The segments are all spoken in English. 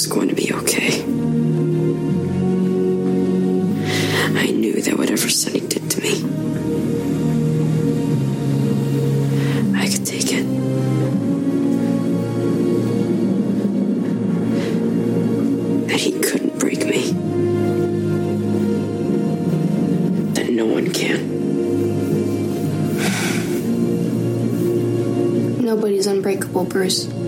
was going to be okay. I knew that whatever Sonny did to me, I could take it. That he couldn't break me. That no one can. Nobody's unbreakable, Bruce.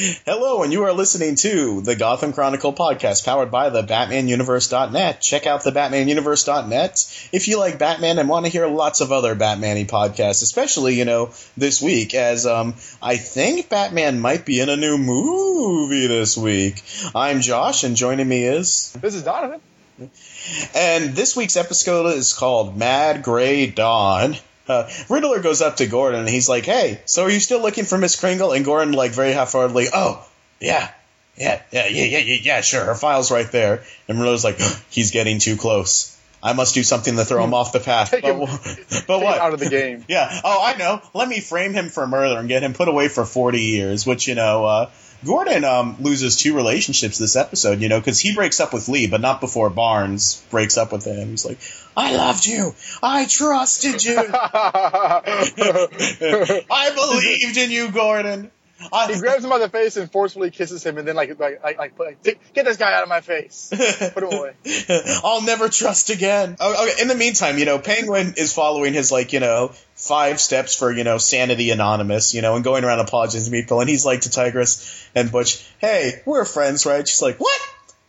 Hello, and you are listening to the Gotham Chronicle podcast powered by the BatmanUniverse.net. Check out the BatmanUniverse.net if you like Batman and want to hear lots of other Batman-y podcasts, especially, you know, this week, as um, I think Batman might be in a new movie this week. I'm Josh, and joining me is. This is Donovan. And this week's episode is called Mad Gray Dawn. Uh, Riddler goes up to Gordon and he's like, "Hey, so are you still looking for Miss Kringle?" And Gordon, like very half-heartedly, "Oh, yeah, yeah, yeah, yeah, yeah, yeah, yeah, sure. Her file's right there." And Riddler's like, "He's getting too close. I must do something to throw him off the path." Take but, him- but Take what? out of the game. Yeah. Oh, I know. Let me frame him for murder and get him put away for 40 years, which, you know, uh, Gordon um, loses two relationships this episode, you know, because he breaks up with Lee, but not before Barnes breaks up with him. He's like, I loved you. I trusted you. I believed in you, Gordon. He grabs him by the face and forcefully kisses him, and then like like like, like, like get this guy out of my face. Put him away. I'll never trust again. Oh, okay. In the meantime, you know, Penguin is following his like, you know, five steps for you know Sanity Anonymous, you know, and going around apologizing to people. And he's like to Tigress and Butch, "Hey, we're friends, right?" She's like, "What?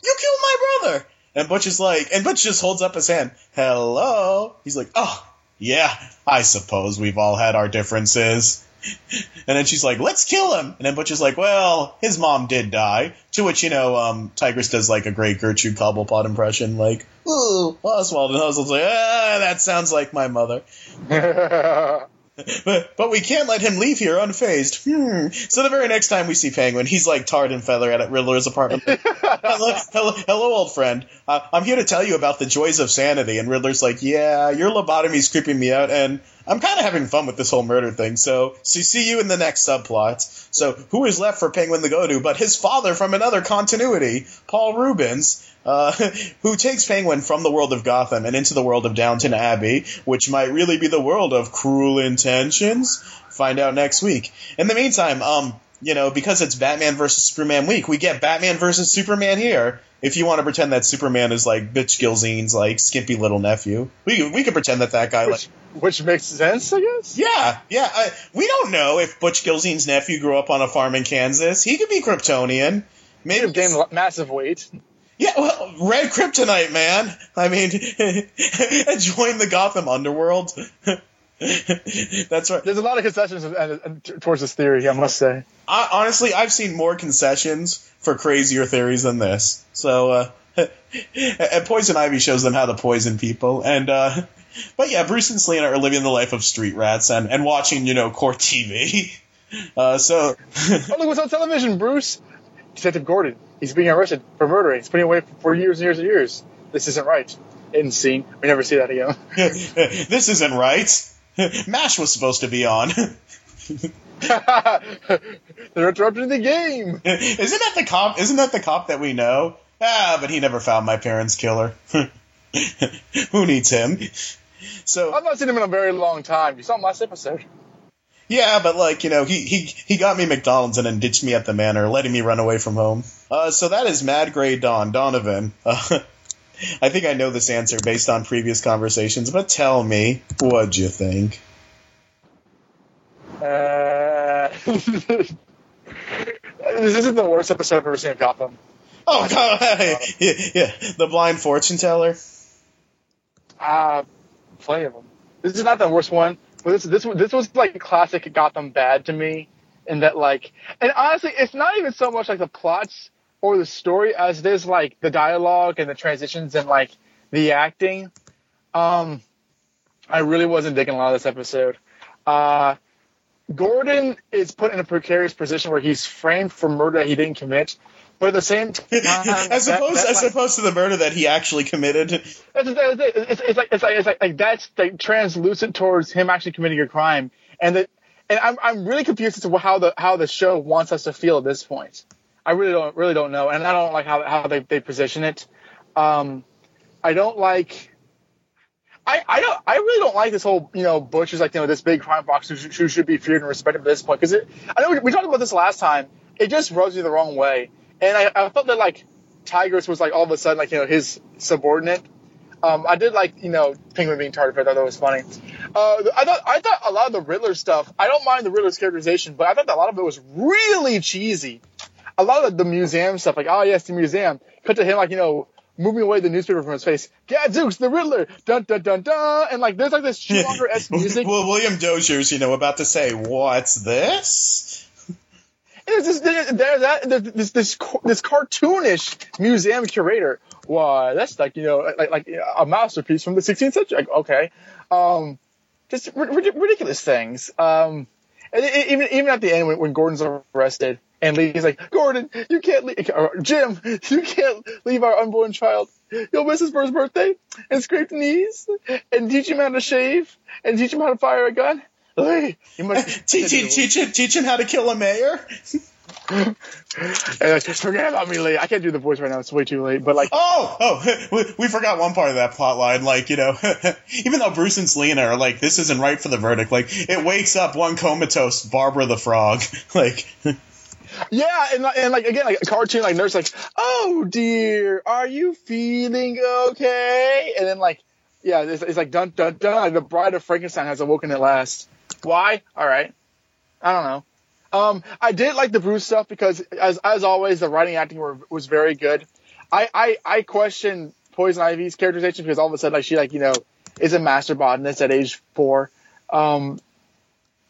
You killed my brother?" And Butch is like, and Butch just holds up his hand. Hello. He's like, "Oh, yeah, I suppose we've all had our differences." And then she's like, "Let's kill him." And then Butch is like, "Well, his mom did die." To which you know, um, Tigress does like a great Gertrude Cobblepot impression, like, "Ooh, Oswald." And Oswald's like, "Ah, that sounds like my mother." But, but we can't let him leave here unfazed. Hmm. So the very next time we see Penguin, he's like tarred and feather at Riddler's apartment. hello, hello, hello, old friend. Uh, I'm here to tell you about the joys of sanity. And Riddler's like, yeah, your lobotomy's creeping me out, and I'm kind of having fun with this whole murder thing. So, so see you in the next subplot. So who is left for Penguin to go to but his father from another continuity, Paul Reubens, uh, who takes Penguin from the world of Gotham and into the world of Downton Abbey, which might really be the world of cruel intentions. Find out next week. In the meantime, um, you know, because it's Batman versus Superman week, we get Batman versus Superman here. If you want to pretend that Superman is like Butch Gilzean's like skimpy little nephew, we we can pretend that that guy like which, makes sense, I guess. yeah, yeah. I, we don't know if Butch Gilzean's nephew grew up on a farm in Kansas. He could be Kryptonian. Maybe He'd gained massive weight. yeah, well, red kryptonite, man. I mean, join the Gotham underworld. That's right. There's a lot of concessions towards this theory, I must say. I, honestly, I've seen more concessions for crazier theories than this. So, uh, and Poison Ivy shows them how to poison people. And, uh, but yeah, Bruce and Selina are living the life of street rats and, and watching, you know, court TV. Uh, so, Oh, look what's on television, Bruce. Detective Gordon. He's being arrested for murdering. He's putting away for, years and years and years. This isn't right. End scene. We never see that again. this isn't right. MASH was supposed to be on. They're interrupting the game. isn't that the cop? Isn't that the cop that we know? Ah, but he never found my parents' killer. Who needs him? So I've not seen him in a very long time. You saw him last episode. yeah, but like you know, he he he got me McDonald's and then ditched me at the manor, letting me run away from home. Uh, so that is Mad Gray Dawn Donovan. Uh, I think I know this answer based on previous conversations, but tell me, what'd you think? Uh, this isn't the worst episode I've ever seen of Gotham. Oh God, yeah, yeah, the blind fortune teller. Ah, plenty of them. This is not the worst one. But this this this was like classic Gotham bad to me. and that like, and honestly, it's not even so much like the plots or the story as it is like the dialogue and the transitions and like the acting. Um, I really wasn't digging a lot of this episode. Uh, Gordon is put in a precarious position where he's framed for murder that he didn't commit, but at the same time, as that- opposed that, as like- opposed to the murder that he actually committed. that's, it's, it's like it's like it's like, like that's like translucent towards him actually committing a crime, and that and I'm I'm really confused as to how the how the show wants us to feel at this point. I really don't really don't know, and I don't like how how they they position it. Um, I don't like. I, I don't I really don't like this whole you know Butch is like you know this big crime box who, should- who should be feared and respected at this point because it I know we, we talked about this last time it just rubs me the wrong way and I, I felt that like Tigress was like all of a sudden like you know his subordinate um, I did like you know Penguin being tardy I thought that was funny. Uh, I thought I thought a lot of the Riddler stuff. I don't mind the Riddler's characterization, but I thought that a lot of it was really cheesy. A lot of the museum stuff, like oh yes, the museum, cut to him like you know moving away the newspaper from his face. Gadzooks, the Riddler, dun dun dun dun, and like there's like this Schumacher esque music. well, William Dozier's, you know, about to say, "What's this?" There's this, there's this, this, this cartoonish museum curator. Why, that's like, you know, like, like a masterpiece from the 16th century. Like, okay. Um, just ri- ridiculous things. Um, and even, even at the end when, when Gordon's arrested and Lee's like, Gordon, you can't leave, Jim, you can't leave our unborn child. You'll miss his first birthday and scraped knees and teach him how to shave and teach him how to fire a gun. Lee, you must teach, teach, teach, him, teach him how to kill a mayor. And like, just forget about me, Lee. I can't do the voice right now. It's way too late. But like, Oh, oh, we, we forgot one part of that plot line. Like, you know, even though Bruce and Selina are like, this isn't right for the verdict. Like, it wakes up one comatose Barbara the Frog. Like, yeah, and, like- and like again, like a cartoon, like nurse, like, oh dear, are you feeling okay? And then like, yeah, it's, it's like dun dun dun. Like the Bride of Frankenstein has awoken at last. Why? All right, I don't know. Um, I did like the Bruce stuff because, as as always, the writing acting were, was very good. I I I question Poison Ivy's characterization because all of a sudden, like she like you know is a master botanist at age four. Um,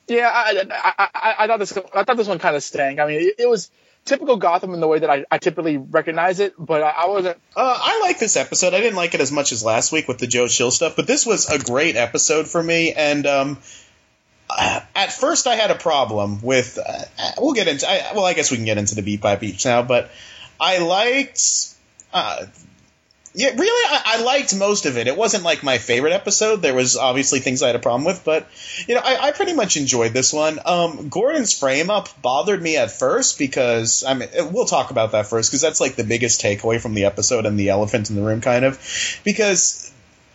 yeah, I, I, I, I thought this I thought this one kind of stank. I mean, it, it was typical Gotham in the way that I, I typically recognize it, but I, I wasn't. Uh, I like this episode. I didn't like it as much as last week with the Joe Chill stuff, but this was a great episode for me. And um, at first, I had a problem with. Uh, we'll get into. I, well, I guess we can get into the beat by beat now, but I liked. Uh, yeah, really, I, I liked most of it. It wasn't like my favorite episode. There was obviously things I had a problem with, but you know, I, I pretty much enjoyed this one. Um, Gordon's frame up bothered me at first because I mean, we'll talk about that first because that's like the biggest takeaway from the episode and the elephant in the room, kind of, because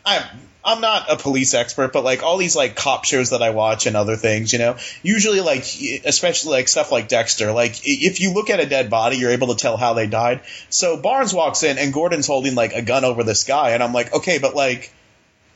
I'm I'm not a police expert, but like all these like cop shows that I watch and other things, you know, usually like especially like stuff like Dexter, like if you look at a dead body, you're able to tell how they died. So Barnes walks in and Gordon's holding like a gun over this guy, and I'm like, okay, but like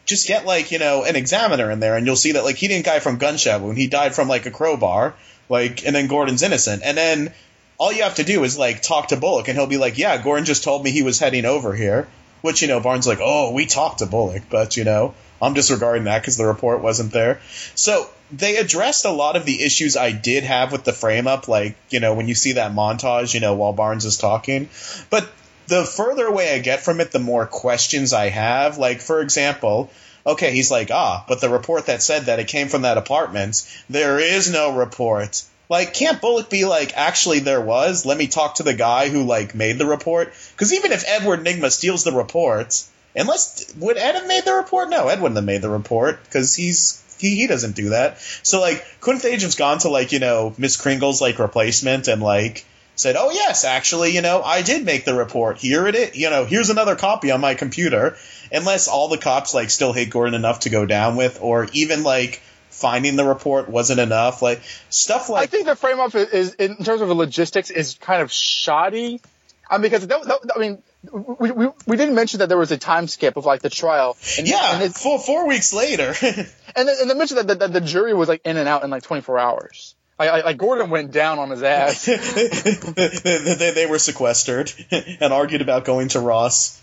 just get like you know an examiner in there and you'll see that like he didn't die from gunshot wound. He died from like a crowbar like and then gordon's innocent. And then all you have to do is like talk to bullock and he'll be like yeah gordon just told me he was heading over here which you know barnes like oh we talked to bullock but you know i'm disregarding that because the report wasn't there so they addressed a lot of the issues i did have with the frame up like you know when you see that montage you know while barnes is talking but the further away I get from it, the more questions I have. Like, for example, okay, he's like, ah, but the report that said that it came from that apartment, there is no report. Like, can't Bullock be like, actually, there was? Let me talk to the guy who, like, made the report? Because even if Edward Nygma steals the report, unless, would Ed have made the report? No, Ed wouldn't have made the report, because he's, he, he doesn't do that. So, like, couldn't they have gone to, like, you know, Miss Kringle's, like, replacement and, like, said, "Oh yes, actually, you know, I did make the report. Here it is. You know, here's another copy on my computer." Unless all the cops like still hate Gordon enough to go down with, or even like finding the report wasn't enough, like stuff like I think the frame up is, is in terms of the logistics is kind of shoddy. I mean, because that, that, I mean, we, we, we didn't mention that there was a time skip of like the trial. And, yeah, and, it, four four weeks later. and, then, and they mentioned that the, that the jury was like in and out in like 24 hours. Like, like, like Gordon went down on his ass. they, they, they were sequestered and argued about going to Ross.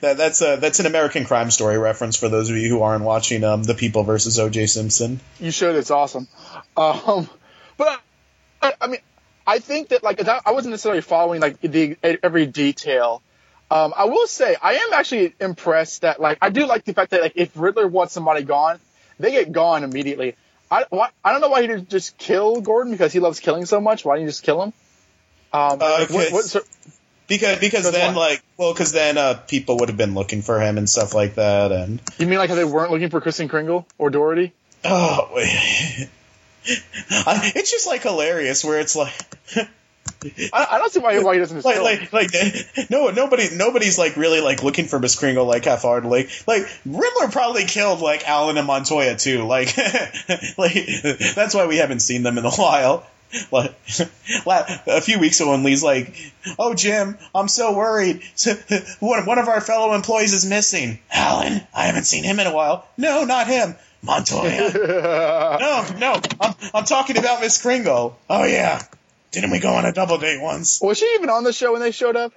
That, that's a that's an American Crime Story reference for those of you who aren't watching um, The People versus O.J. Simpson. You should. It's awesome. Um, but I, I mean, I think that like I I wasn't necessarily following like the every detail. Um, I will say I am actually impressed that like I do like the fact that like if Riddler wants somebody gone, they get gone immediately. I why, I don't know why he didn't just kill Gordon because he loves killing so much. Why didn't you just kill him? Um, Uh, what, what, so, Because because Because then why? like well because then uh, people would have been looking for him and stuff like that and you mean like how they weren't looking for Kristen Kringle or Dougherty? oh wait. I, it's just like hilarious where it's like I, I don't see why, why he doesn't like like like no nobody nobody's like really like looking for Miss Kringle like half heartedly like Riddler probably killed like Alan and Montoya too. Like like that's why we haven't seen them in a while. Like a few weeks ago when Lee's like oh Jim I'm so worried. One one of our fellow employees is missing. Alan? I haven't seen him in a while. No not him. Montoya? No no I'm I'm talking about Miss Kringle. Oh yeah didn't we go on a double date once Was she even on the show when they showed up?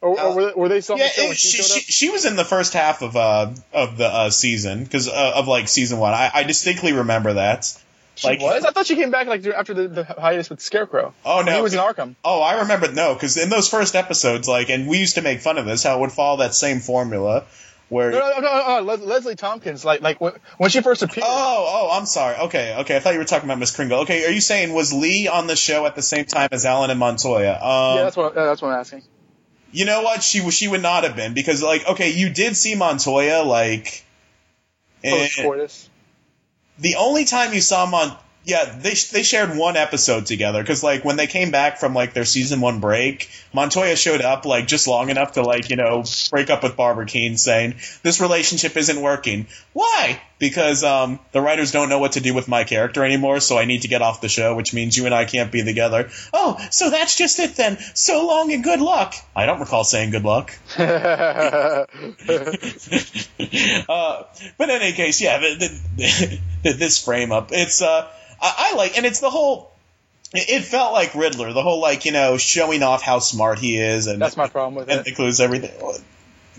Or, Uh, or were, they, were they still on Yeah, the show when it- she, she, she, she was in the first half of uh of the uh, season because uh, of like season one. I, I distinctly remember that. She like- was? I thought she came back like after the, the hiatus with Scarecrow. Oh no, he was in Arkham. Oh, I remember no, because in those first episodes, like, and we used to make fun of this, how it would follow that same formula, where. No, no, no, no, no, Les- Leslie Tompkins, like, like when, she first appeared. Oh, oh, I'm sorry. Okay, okay. I thought you were talking about Miss Kringle. Okay, are you saying was Lee on the show at the same time as Alan and Montoya? Um, yeah, that's what, uh, that's what I'm asking. You know what? She she would not have been because like okay, you did see Montoya like. eh, Post coitus. the only time you saw Mon, yeah, they they shared one episode together because like when they came back from like their season one break, Montoya showed up like just long enough to like you know break up with Barbara Kean, saying this relationship isn't working. Why? Because um the writers don't know what to do with my character anymore, so I need to get off the show, which means you and I can't be together. Oh, so that's just it then. So long and good luck. I don't recall saying good luck. uh, but in any case, yeah, the, the, the, this frame up, it's uh, I, I like, and it's the whole. It felt like Riddler, the whole like you know showing off how smart he is, and that's my problem with and it. includes everything.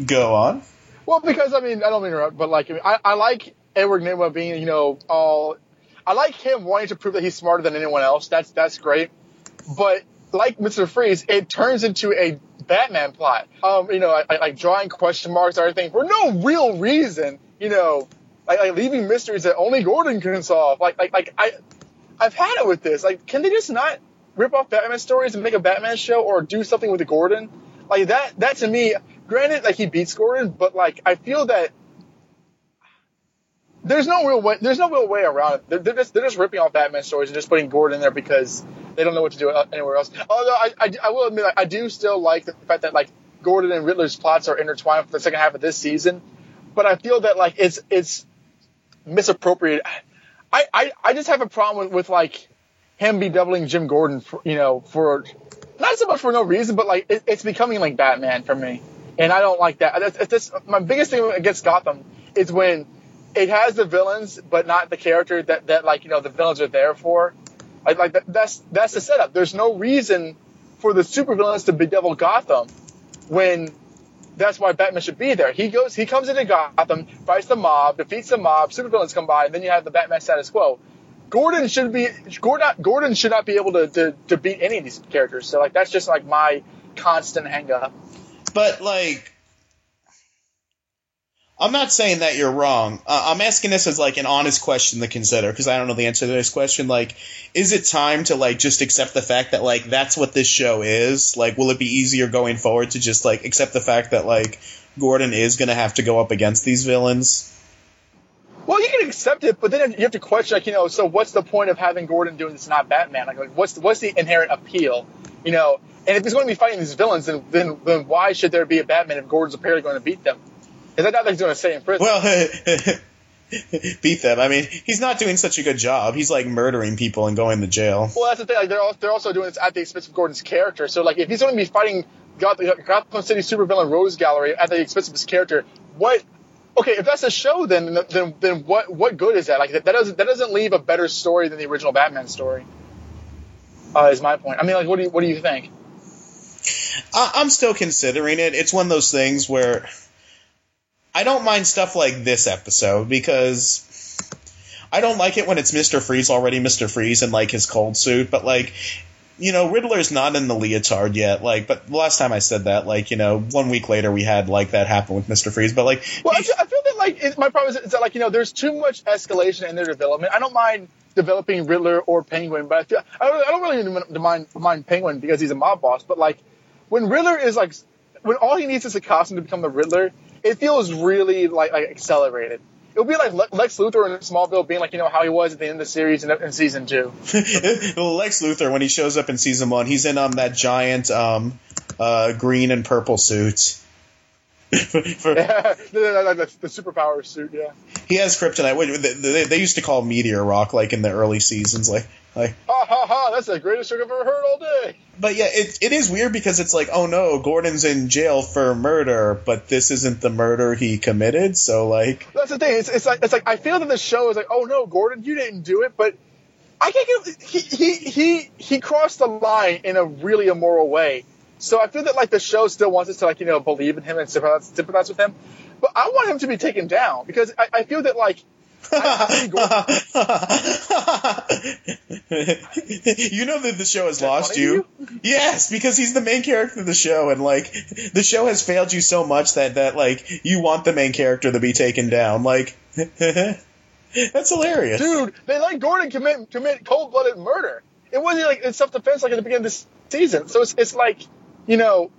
Go on. Well, because, I mean, I don't mean to interrupt, but, like, I, mean, I, I like Edward Nygma being, you know, all. I like him wanting to prove that he's smarter than anyone else. That's that's great. But, like Mr. Freeze, it turns into a Batman plot. Um, you know, like, like drawing question marks or everything for no real reason. You know, like, like leaving mysteries that only Gordon can solve. Like, like, like I, I've had it with this. Like, can they just not rip off Batman stories and make a Batman show or do something with Gordon? Like that, that to me, granted, like he beats Gordon, but like I feel that there's no real way, there's no real way around it. They're, they're just they're just ripping off Batman stories and just putting Gordon in there because they don't know what to do anywhere else. Although I, I, I will admit, I do still like the fact that like Gordon and Riddler's plots are intertwined for the second half of this season, but I feel that like it's it's misappropriated. I, I, I just have a problem with, with like him bedoubling Jim Gordon, for, you know, for not so much for no reason, but like it, it's becoming like Batman for me, and I don't like that. That's my biggest thing against Gotham is when it has the villains, but not the character that, that like you know the villains are there for. Like like that, that's that's the setup. There's no reason for the supervillains to bedevil Gotham when that's why Batman should be there. He goes, he comes into Gotham, fights the mob, defeats the mob, supervillains come by, and then you have the Batman status quo. Gordon should be Gordon. Gordon should not be able to, to, to beat any of these characters. So like that's just like my constant hang up. But like, I'm not saying that you're wrong. Uh, I'm asking this as like an honest question to consider because I don't know the answer to this question. Like, is it time to like just accept the fact that like that's what this show is? Like, will it be easier going forward to just like accept the fact that like Gordon is going to have to go up against these villains? Well, you can accept it, but then you have to question, like, you know, so what's the point of having Gordon doing this, not Batman? Like, like what's the, what's the inherent appeal, you know? And if he's going to be fighting these villains, then then, then why should there be a Batman if Gordon's apparently going to beat them? Is that not he's going to stay in prison? Well, beat them. I mean, he's not doing such a good job. He's like murdering people and going to jail. Well, that's the thing. Like, they're, al- they're also doing this at the expense of Gordon's character. So, like, if he's going to be fighting Goth- Gotham City supervillain rogues gallery at the expense of his character, what? Okay, if that's a show, then then then what what good is that? Like, that, that doesn't that doesn't leave a better story than the original Batman story. Uh, is my point. I mean, like, what do you what do you think? I, I'm still considering it. It's one of those things where I don't mind stuff like this episode because I don't like it when it's Mister Freeze already Mister Freeze in like his cold suit, but like. You know, Riddler's not in the leotard yet. Like, but the last time I said that, like, you know, one week later we had like that happen with Mister Freeze. But like, Well, I feel, I feel that like it, my problem is, is that like you know there's too much escalation in their development. I don't mind developing Riddler or Penguin, but I feel I don't, I don't really mind mind Penguin because he's a mob boss. But like when Riddler is like when all he needs is a costume to become the Riddler, it feels really like, like accelerated. It would be like Le- Lex Luthor in Smallville being like you know how he was at the end of the series in, in season two. well, Lex Luthor, when he shows up in season one, he's in um that giant um uh green and purple suit. For- for- the, the, the, the superpower suit, yeah. he has kryptonite. They, they, they used to call Meteor Rock like in the early seasons, like like. Ha ha ha! That's the greatest joke I've ever heard all day. But yeah, it it is weird because it's like, oh no, Gordon's in jail for murder, but this isn't the murder he committed. So like, That's the thing. It's, it's like it's like I feel that the show is like, oh no, Gordon, you didn't do it, but I can't get he he he he crossed the line in a really immoral way. So I feel that like the show still wants us to like you know believe in him and sympathize, sympathize with him, but I want him to be taken down because I, I feel that like I see Gordon, you know that the show has that lost to you. Yes, because he's the main character of the show, and like the show has failed you so much that that like you want the main character to be taken down. Like that's hilarious. dude, they let Gordon commit commit cold blooded murder. It wasn't like in self defense like at the beginning of this season. So it's it's like you know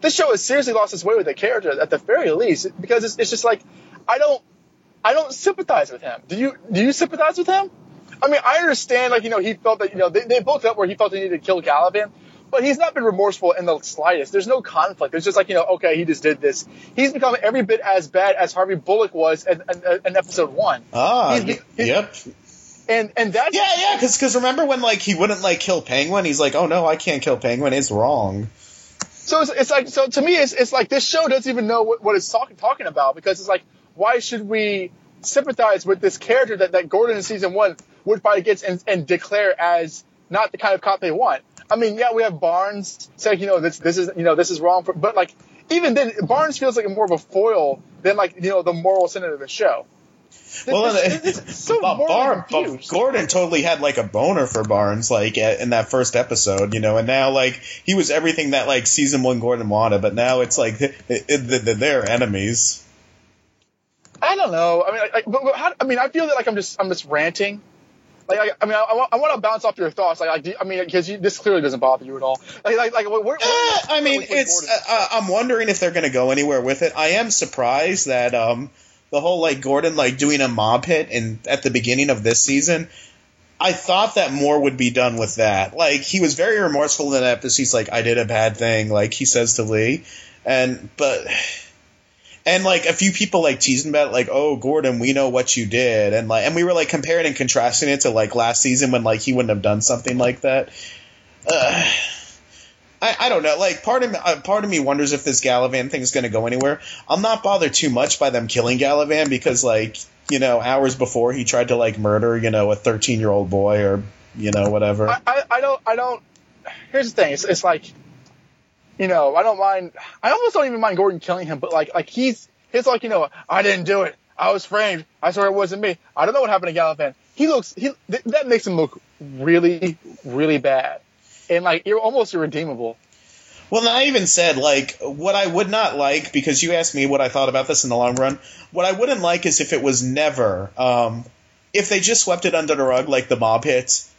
this show has seriously lost its way with the character at the very least because it's, it's just like I don't I don't sympathize with him. Do you do you sympathize with him? I mean, I understand like you know he felt that you know they, they both felt where he felt he needed to kill Galavan, but he's not been remorseful in the slightest. There's no conflict. It's just like you know okay he just did this. He's become every bit as bad as Harvey Bullock was in, in, in episode one. Ah, He's- he's- yep. And and that's Yeah, yeah, because because remember when like he wouldn't like kill Penguin? He's like, oh no, I can't kill Penguin. It's wrong. So it's, it's like so to me it's, it's like this show doesn't even know what, what it's talking talking about because it's like why should we sympathize with this character that, that Gordon in season one would fight against and, and declare as not the kind of cop they want. I mean, yeah, we have Barnes saying you know this this is you know this is wrong, for, but like even then Barnes feels like more of a foil than like you know the moral center of the show. Well, This- this- this so Bar-. Gordon totally had like a boner for Barnes, like in that first episode, you know, and now like he was everything that like season one Gordon wanted, but now it's like they're enemies. I don't know. I mean, like, but, but how, I mean, I feel that like I'm just I'm just ranting. Like, I, I mean, I, I want, I want to bounce off your thoughts. Like, do I mean, because this clearly doesn't bother you at all. Like, like, like where, where, Eh, I mean, it's. Uh, I'm wondering if they're going to go anywhere with it. I am surprised that um, the whole like Gordon like doing a mob hit and at the beginning of this season. I thought that more would be done with that. Like he was very remorseful in that episode. He's like, "I did a bad thing," like he says to Lee, and but and like a few people like teasing about it, like, "Oh, Gordon, we know what you did," and like, and we were like comparing and contrasting it to like last season when like he wouldn't have done something like that. Uh, I, I don't know. Like part of me, uh, part of me wonders if this Galavan thing is going to go anywhere. I'm not bothered too much by them killing Galavan because, like, you know, hours before he tried to like murder, you know, a 13 year old boy or you know whatever. I, I, I don't, I don't. Here's the thing. It's, it's like, you know, I don't mind. I almost don't even mind Gordon killing him, but like, like he's, he's like, you know, I didn't do it. I was framed. I swear it wasn't me. I don't know what happened to Galavan. He looks, he th- that makes him look really, really bad, and like, you're almost irredeemable. Well, I even said like what I would not like because you asked me what I thought about this in the long run. What I wouldn't like is if it was never, um, if they just swept it under the rug like the mob hits.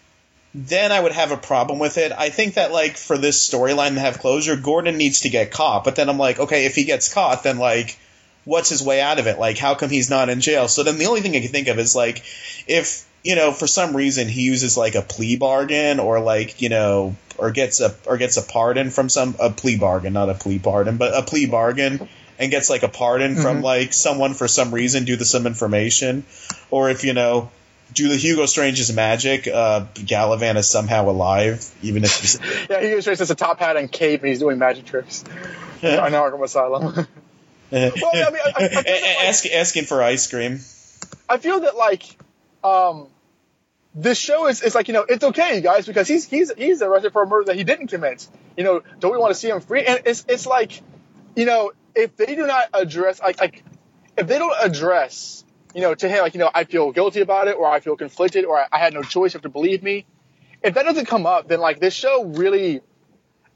Then I would have a problem with it. I think that like for this storyline to have closure, Gordon needs to get caught. But then I'm like, okay, if he gets caught, then like, what's his way out of it? Like, how come he's not in jail? So then the only thing I can think of is like, if you know, for some reason he uses like a plea bargain or like, you know, or gets a or gets a pardon from some a plea bargain, not a plea pardon, but a plea bargain and gets like a pardon from mm-hmm. like someone for some reason due to some information, or if you know, due the Hugo Strange's magic, uh, Galavan is somehow alive, even if he's Yeah, he Strange straight as a top hat and cape, and he's doing magic tricks on Arkham Asylum. well, I mean, I, I, that, like, Ask, asking for ice cream. I feel that like, um, this show is, is like you know it's okay, you guys, because he's he's he's arrested for a murder that he didn't commit. You know, don't we want to see him free? And it's it's like, you know, if they do not address like like if they don't address you know, to him, like, you know, I feel guilty about it, or I feel conflicted, or I, I had no choice, you have to believe me. If that doesn't come up, then like this show really,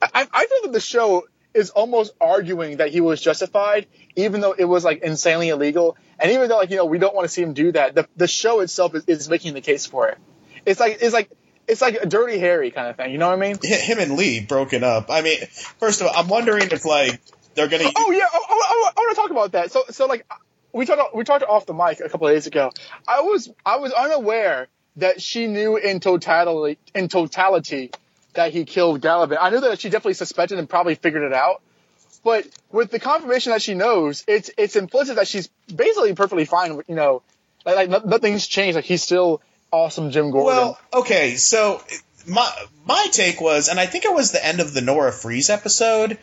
I, I feel that the show is almost arguing that he was justified, even though it was like insanely illegal, and even though like you know we don't want to see him do that, the the show itself is, is making the case for it. It's like it's like it's like a dirty Harry kind of thing. You know what I mean? Hi- Him and Lee broken up. I mean, first of all, I'm wondering if like they're gonna. Oh yeah, oh, oh, oh, I, I, I want to talk about that. So so like we talked we talked off the mic a couple of days ago. I was I was unaware that she knew in totality in totality that he killed Galavan. I knew that she definitely suspected and probably figured it out. But with the confirmation that she knows, it's it's implicit that she's basically perfectly fine. You know, like, like nothing's changed. Like he's still awesome, Jim Gordon. Well, okay, so my my take was, and I think it was the end of the Nora Fries episode.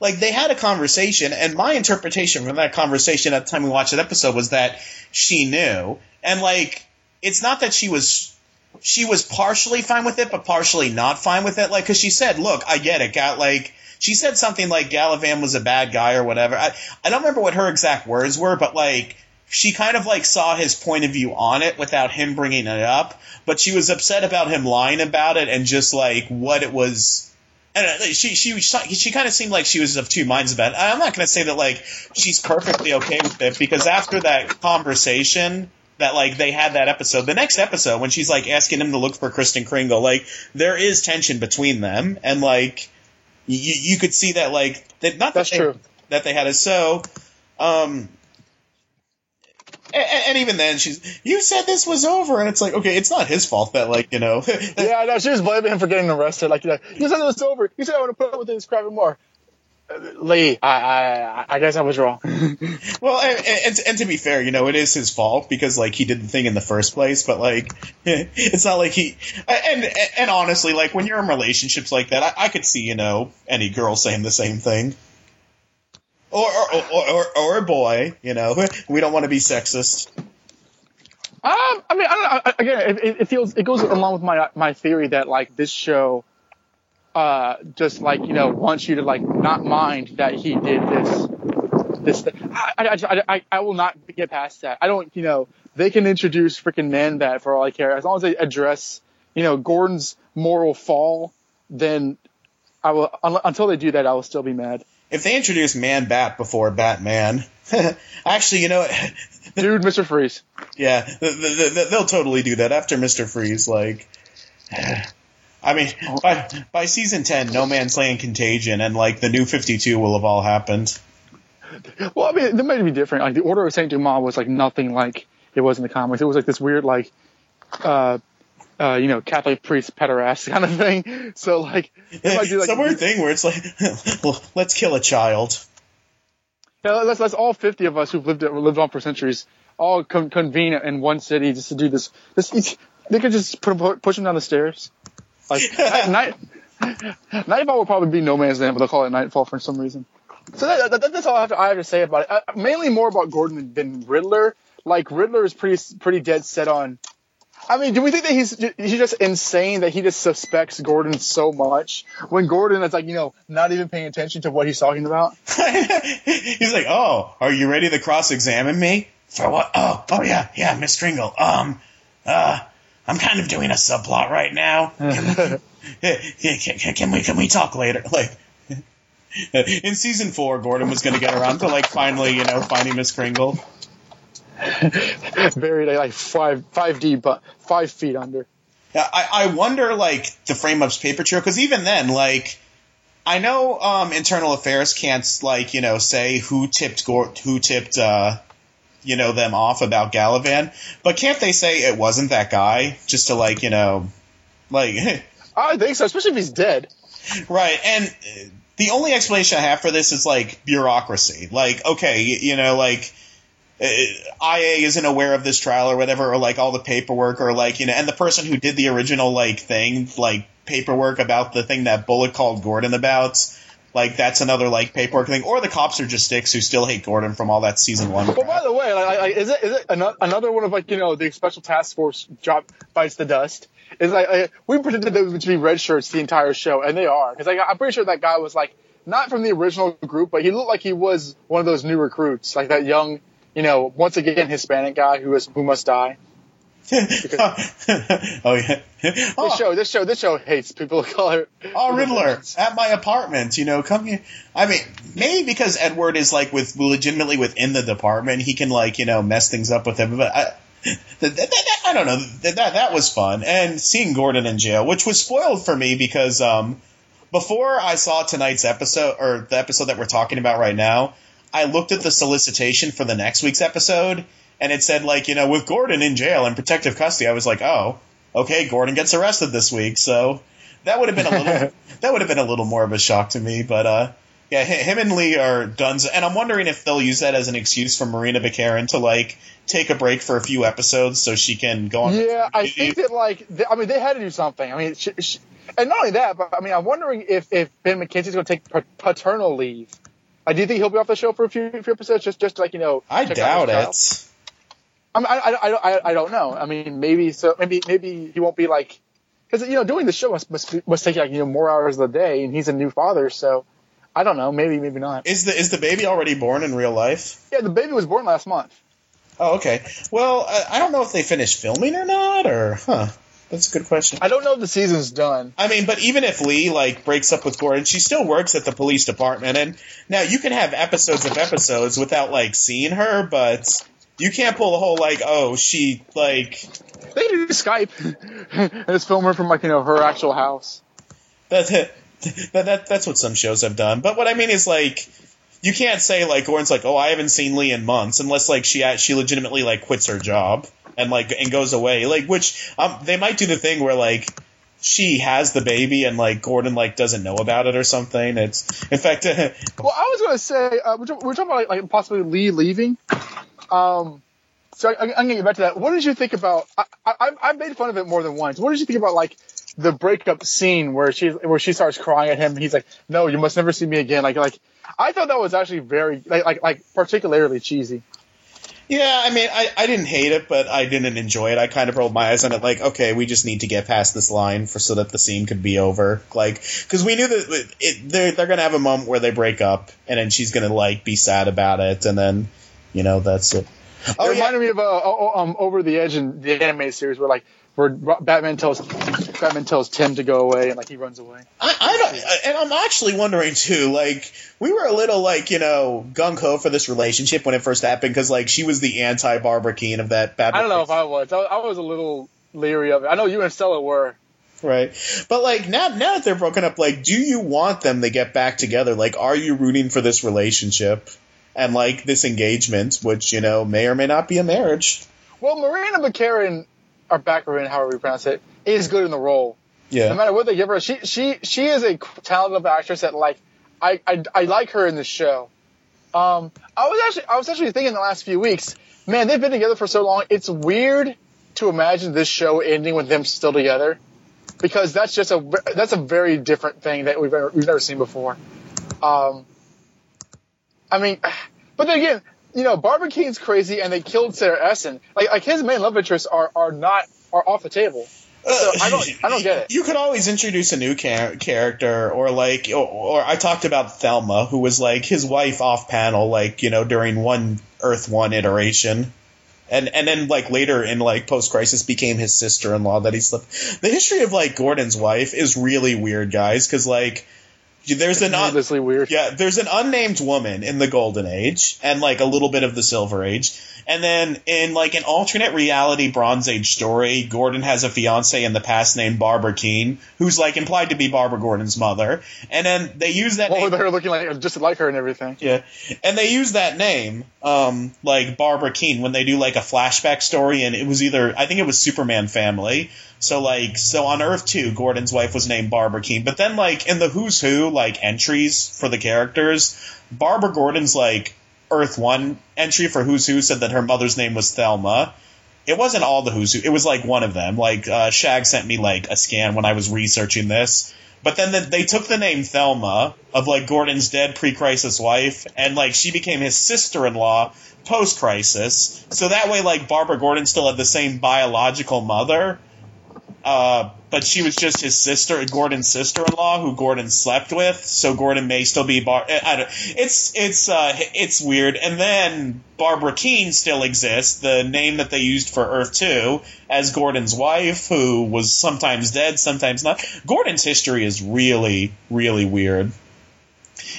Like they had a conversation, and my interpretation from that conversation at the time we watched that episode was that she knew, and like it's not that she was she was partially fine with it, but partially not fine with it. Like, because she said, "Look, I get it." Got like she said something like Galavan was a bad guy or whatever. I I don't remember what her exact words were, but like she kind of like saw his point of view on it without him bringing it up. But she was upset about him lying about it and just like what it was. And uh, she she she kind of seemed like she was of two minds about it. I'm not going to say that like she's perfectly okay with it because after that conversation that like they had that episode, the next episode when she's like asking him to look for Kristen Kringle, like there is tension between them, and like you you could see that like that not that That's they, true. that they had a so. Um, and, and even then, she's you said this was over, and it's like okay, it's not his fault that like you know. yeah, know. She was blaming him for getting arrested. Like, you know, you said it was over. You said I want to put up with this crap and more. Uh, Lee, I, I, I guess I was wrong. Well, and, and, and to be fair, you know, it is his fault because like he did the thing in the first place. But like, it's not like he. And and honestly, like when you're in relationships like that, I, I could see you know any girl saying the same thing. Or or, or, or, or a boy, you know. We don't want to be sexist. Um, I mean, I don't know. Again, it, it feels it goes along with my my theory that like this show, uh, just like you know wants you to like not mind that he did this this. Thing. I, I, I, I, will not get past that. I don't, you know, they can introduce freaking man bat for all I care. As long as they address, you know, Gordon's moral fall, then I will. un- Until they do that, I will still be mad. If they introduce Man Bat before Batman, actually, you know? Dude, Mr. Freeze. Yeah, th- th- th- they'll totally do that after Mister Freeze. Like, I mean, by by season ten, No Man's Land, Contagion, and like the New Fifty Two will have all happened. Well, I mean, that might be different. Like the Order of Saint Dumas was like nothing like it was in the comics. It was like this weird, like, uh, uh, you know, Catholic priest pederast kind of thing. So like, like Some weird thing where it's like, well, let's kill a child. Yeah, let's let's all fifty of us who've lived lived on for centuries all con- convene in one city just to do this. This they could just put push him down the stairs. Like night, Nightfall will probably be No Man's Land, but they'll call it Nightfall for some reason. So that, that, that's all I have, to, I have to say about it. Uh, mainly more about Gordon than, than Riddler. Like Riddler is pretty pretty dead set on. I mean, do we think that he's he's just insane that he just suspects Gordon so much when Gordon is like you know not even paying attention to what he's talking about? He's like, oh, are you ready to cross-examine me for what? Oh, oh yeah, yeah, Miss Kringle. Um, uh, I'm kind of doing a subplot right now. Can, can, can, can we can we talk later? Like. In season four, Gordon was going to get around to like finally, you know, finding Miss Kringle. buried like five five deep, but five feet under. Yeah, I, I wonder, like, the frame up's paper trail, because even then, like, I know um, internal affairs can't, like, you know, say who tipped who tipped, uh, you know, them off about Galavan, but can't they say it wasn't that guy just to, like, you know, like, I think so, especially if he's dead. right? And the only explanation I have for this is like bureaucracy. Like, okay, y- you know, like. IA isn't aware of this trial or whatever, or like all the paperwork, or like you know, and the person who did the original like thing, like paperwork about the thing that Bullock called Gordon about, like that's another like paperwork thing, or the cops are just dicks who still hate Gordon from all that season one. But by the way, like, like, is it is it another one of like you know the special task force drop bites the dust? Is like, like we predicted those to be red shirts the entire show, and they are because like, I'm pretty sure that guy was like not from the original group, but he looked like he was one of those new recruits, like that young you know, once again, Hispanic guy who is who must die. oh yeah. This Oh, show, this show, this show hates people of color. oh, Riddler at my apartment. You know, come here. I mean, maybe because Edward is like with legitimately within the department, he can like you know mess things up with him. But I, that, that, that- I don't know. That, that that was fun, and seeing Gordon in jail, which was spoiled for me because um before I saw tonight's episode or the episode that we're talking about right now, I looked at the solicitation for the next week's episode, and it said like you know with Gordon in jail in protective custody. I was like, oh, okay, Gordon gets arrested this week, so that would have been a little that would have been a little more of a shock to me. But uh, yeah, him and Lee are done, and I'm wondering if they'll use that as an excuse for Morena Baccarin to like take a break for a few episodes so she can go on. Yeah, I think that like, th- I mean, they had to do something. I mean, sh sh and not only that, but I mean, I'm wondering if if Ben McKenzie's going to take pa- paternal leave. Uh, do think he'll be off the show for a few, few episodes, just just like you know? I doubt it. I mean, I, I, I, I don't know. I mean, maybe so. Maybe maybe he won't be like because you know doing the show must must, must take like you know more hours of the day, and he's a new father, so I don't know. Maybe maybe not. Is the is the baby already born in real life? Yeah, the baby was born last month. Oh, okay. Well, I, I don't know if they finished filming or not, or huh. That's a good question. I don't know if the season's done. I mean, but even if Lee like breaks up with Gordon, she still works at the police department, and now you can have episodes of episodes without like seeing her, but you can't pull the whole like, oh, she like They do Skype and just film her from like you know her actual house. that that, that that's what some shows have done. But what I mean is like. You can't say like Gordon's like, oh, I haven't seen Lee in months, unless like she act- she legitimately like quits her job and like and goes away. Like, which um, they might do the thing where like she has the baby and like Gordon like doesn't know about it or something. It's in fact, Well, I was going to say uh, we're, we're talking about like, possibly Lee leaving. Um, so I, I'm going to get back to that. What did you think about? I, I, I made fun of it more than once. What did you think about like the breakup scene where she where she starts crying at him and he's like, "No, you must never see me again." Like like I thought that was actually very like like like particularly cheesy. Yeah, I mean, I, I didn't hate it, but I didn't enjoy it. I kind of rolled my eyes on it, like, okay, we just need to get past this line for so that the scene could be over, like, because we knew that it, they're they're gonna have a moment where they break up, and then she's gonna like be sad about it, and then, you know, that's it. Oh it yeah, reminded me of uh, um, Over the Edge in the anime series where like where Batman tells Batman tells Tim to go away and like he runs away. I, I don't, and I'm actually wondering too. Like, we were a little like you know gung ho for this relationship when it first happened because like she was the anti Barbara Kean of that Batman. I don't know if I was. I, I was a little leery of it. I know you and Stella were. Right. But like now now that they're broken up, like do you want them to get back together? Like are you rooting for this relationship and like this engagement, which, you know, may or may not be a marriage? Well, Morena Baccarin, or Baccarin, however you pronounce it, is good in the role. Yeah. No matter what they give her, she she she is a talented actress that like I I, I like her in this show. Um, I was actually I was actually thinking the last few weeks, man, they've been together for so long. It's weird to imagine this show ending with them still together, because that's just a that's a very different thing that we've ever, we've never seen before. Um, I mean, but then again, you know, Barbara Kean's crazy, and they killed Sarah Essen. Like like his main love interests are are not are off the table. So I don't I don't get it. You could always introduce a new char- character, or like, or, or I talked about Thelma, who was like his wife off panel, like you know during one Earth One iteration, and and then like later in like post crisis became his sister in law that he slept. The history of like Gordon's wife is really weird, guys, because like there's an un- weird. yeah, there's an unnamed woman in the Golden Age and like a little bit of the Silver Age. And then in like an alternate reality Bronze Age story, Gordon has a fiance in the past named Barbara Kean, who's like implied to be Barbara Gordon's mother. And then they use that Well, name. they're looking like just like her and everything. Yeah, and they use that name, um, like Barbara Kean, when they do like a flashback story, and it was either I think it was Superman Family. So like, so on Earth Two, Gordon's wife was named Barbara Kean, but then like in the Who's Who like entries for the characters, Barbara Gordon's like Earth One entry for Who's Who said that her mother's name was Thelma. It wasn't all the Who's Who. It was like one of them. Like uh, Shag sent me like a scan when I was researching this. But then the, they took the name Thelma of like Gordon's dead pre-crisis wife, and like she became his sister-in-law post-crisis. So that way, like Barbara Gordon still had the same biological mother, uh, but she was just his sister, Gordon's sister-in-law, who Gordon slept with. So Gordon may still be Bar. It's it's uh it's weird. And then Barbara Kean still exists, the name that they used for Earth Two, as Gordon's wife, who was sometimes dead, sometimes not. Gordon's history is really really weird.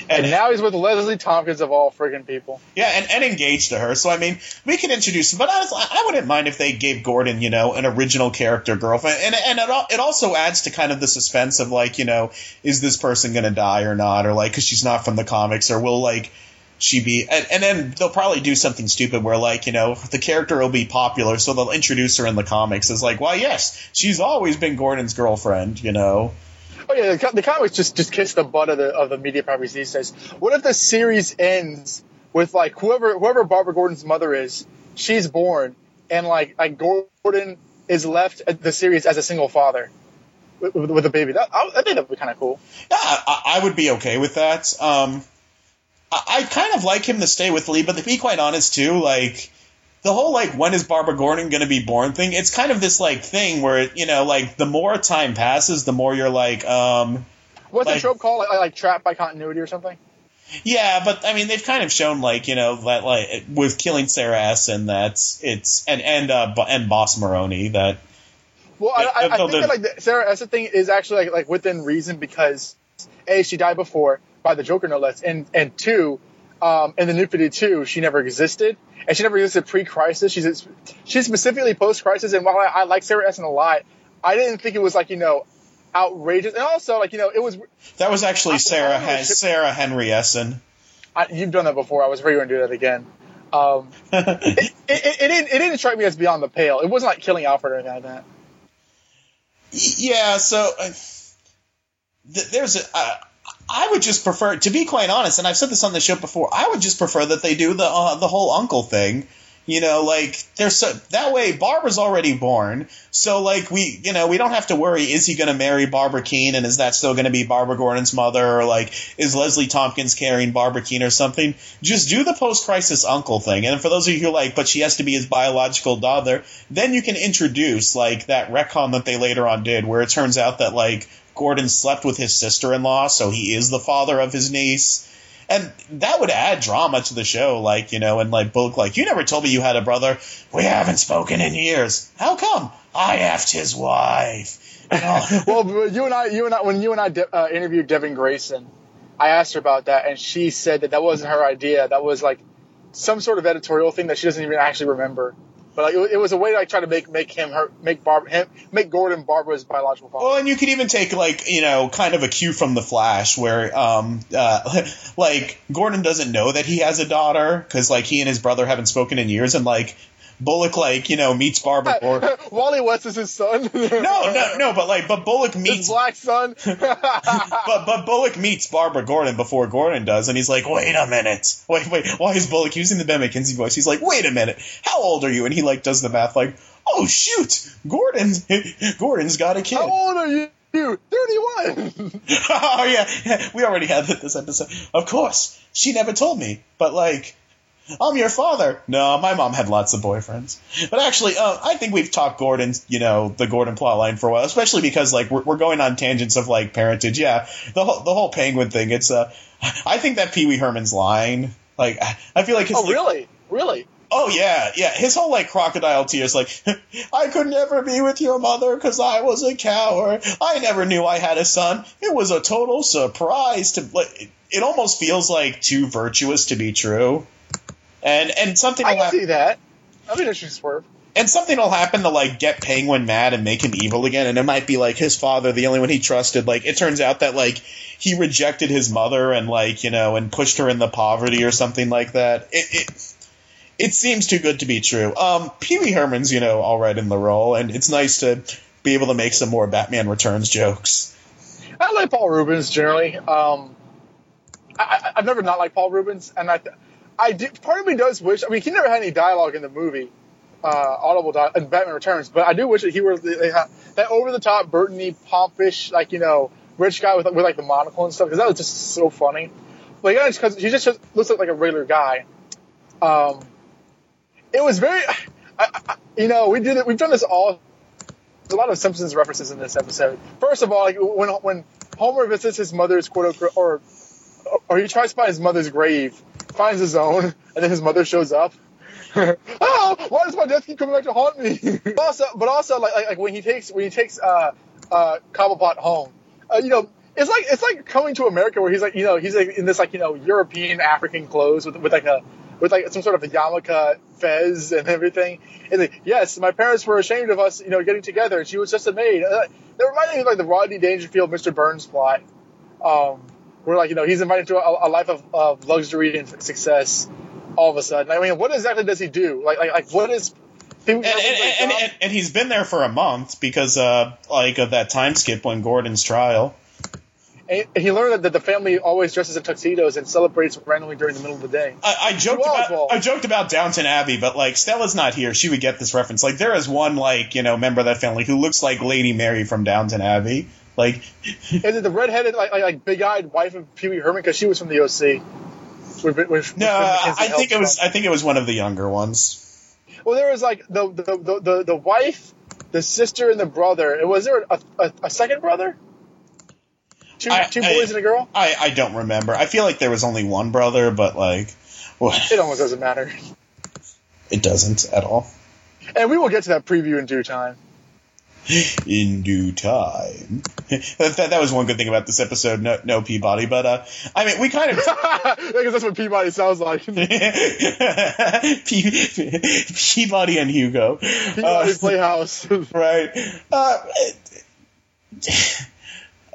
And now he's with Leslie Tompkins of all friggin' people. Yeah, and, and engaged to her. So I mean, we can introduce him, but honestly, I wouldn't mind if they gave Gordon, you know, an original character girlfriend, and and it, it also adds to kind of the suspense of like, you know, is this person gonna die or not, or like, because she's not from the comics, or will like she be, and, and then they'll probably do something stupid where like, you know, the character will be popular, so they'll introduce her in the comics as like, well yes, she's always been Gordon's girlfriend, you know. Oh yeah, the, the comics just just kiss the butt of the of the media properties these days. What if the series ends with like whoever whoever Barbara Gordon's mother is, she's born, and like like Gordon is left at the series as a single father with, with, with a baby. That I, I think that would be kind of cool. Yeah, I, I would be okay with that. Um, I, I kind of like him to stay with Lee, but to be quite honest, too, like the whole like when is Barbara Gordon going to be born thing. It's kind of this like thing where you know, like the more time passes, the more you're like, um, What's Like- the trope called? Like, like trapped by continuity or something? yeah. But I mean, they've kind of shown like you know that like with killing Sarah S and that's it's and and uh, and Boss Maroni that Well, I, I, I think that like the Sarah Essen thing is actually like, like within reason because a she died before by the Joker no less, and and two, um, in the New Fifty Two she never existed, and she never existed pre-crisis. She's she's specifically post-crisis, and while I, I like Sarah Essen a lot, I didn't think it was like you know outrageous, and also like you know it was. that was actually I- Sarah I Sarah Henry Essen. I, you've done that before. I was afraid you were going to do that again. Um, it, it, it, didn't, it didn't strike me as beyond the pale. It wasn't like killing Alfred or anything like that. Yeah, so uh, th- there's a. Uh, I would just prefer, to be quite honest, and I've said this on the show before. I would just prefer that they do the uh, the whole uncle thing. You know, like there's so that way Barbara's already born, so like we, you know, we don't have to worry. Is he going to marry Barbara Kean, and is that still going to be Barbara Gordon's mother, or like is Leslie Tompkins carrying Barbara Kean or something? Just do the post crisis uncle thing, and for those of you who like, but she has to be his biological daughter, then you can introduce like that retcon that they later on did, where it turns out that like Gordon slept with his sister in law, so he is the father of his niece. And that would add drama to the show, like, you know, and like Bullock, like, you never told me you had a brother. We haven't spoken in years. How come? I effed his wife. Well, you and I, you and I, when you and I uh, interviewed Devin Grayson, I asked her about that, and she said that that wasn't her idea. That was like some sort of editorial thing that she doesn't even actually remember. But like, it, was a way to like try to make make him her make Barb him make Gordon Barbara's biological father. Well, and you could even take like you know kind of a cue from the Flash, where um uh, like Gordon doesn't know that he has a daughter because like he and his brother haven't spoken in years, and like Bullock like you know meets Barbara Gordon. Wally West is his son. No, no, no, but like but Bullock his meets black son. but but Bullock meets Barbara Gordon before Gordon does, and he's like, "Wait a minute, wait, wait." Why is Bullock using the Ben McKenzie voice? He's like, "Wait a minute, how old are you?" And he like does the math, like, "Oh shoot, Gordon, Gordon's got a kid." How old are you? Thirty-one. oh yeah, yeah, we already had that this episode. Of course, she never told me, but like. I'm your father. No, my mom had lots of boyfriends. But actually, uh, I think we've talked Gordon, you know, the Gordon plotline for a while, especially because like we're, we're going on tangents of like parentage. Yeah, the whole the whole penguin thing. It's uh, I think that Pee Wee Herman's line. Like, I feel like his oh, like, really? Really? Oh yeah, yeah. His whole like crocodile tears, like I could never be with your mother because I was a coward. I never knew I had a son. It was a total surprise to. Like, it almost feels like too virtuous to be true. And and something I happen, see that. An interesting swerve. and something will happen to like get Penguin mad and make him evil again. And it might be like his father, the only one he trusted. Like it turns out that like he rejected his mother and like you know and pushed her into poverty or something like that. It. it it seems too good to be true. Um, Pee Wee Herman's, you know, all right in the role, and it's nice to be able to make some more Batman Returns jokes. I like Paul Reubens generally. Um, I, I, I've never not liked Paul Reubens, and I, I do, part of me does wish. I mean, he never had any dialogue in the movie, uh, audible dialogue in Batman Returns, but I do wish that he were had, that over the top, Burtony, pompish, like you know, rich guy with with like the monocle and stuff. Because that was just so funny. But Like, because he just looks like a regular guy. Um, it was very, I, I, you know, we did it. We've done this all there's a lot of Simpsons references in this episode. First of all, like when when Homer visits his mother's quote unquote or or he tries to find his mother's grave, finds his own, and then his mother shows up. oh, why does my death keep coming back to haunt me? but also, but also like, like like when he takes when he takes uh uh Cobblepot home, uh, you know. It's like it's like coming to America where he's like you know he's like in this like you know European African clothes with with like a with like some sort of a yarmulke fez and everything. And like, yes, my parents were ashamed of us, you know, getting together. She was just a maid. Uh, That reminded me of like the Rodney Dangerfield, Mr. Burns plot, um, where like you know he's invited to a, a life of, of luxury and success. All of a sudden, I mean, what exactly does he do? Like, like, like what is? And, and, and, and, and he's been there for a month because, uh, like, of that time skip when Gordon's trial. And he learned that the family always dresses in tuxedos and celebrates randomly during the middle of the day. I, I joked about. I joked about Downton Abbey, but like Stella's not here, she would get this reference. Like there is one like you know member of that family who looks like Lady Mary from Downton Abbey. Like Is it the redheaded, like, like, big-eyed wife of Pee Wee Herman? Because she was from the OC. No, I think it was. I think it was one of the younger ones. Well, there was like the the, the, the, the wife, the sister, and the brother. And was there a, a, a second brother? Two, I- two I- boys and a girl? I I don't remember. I feel like there was only one brother, but like, well, It almost doesn't matter. it doesn't at all. And we will get to that preview in due time. in due time. that, that, that was one good thing about this episode. No, no Peabody, but uh, I mean, we kind of because that's what Peabody sounds like. Pe- Peabody and Hugo, Peabody's Uh, Playhouse. right? Uh,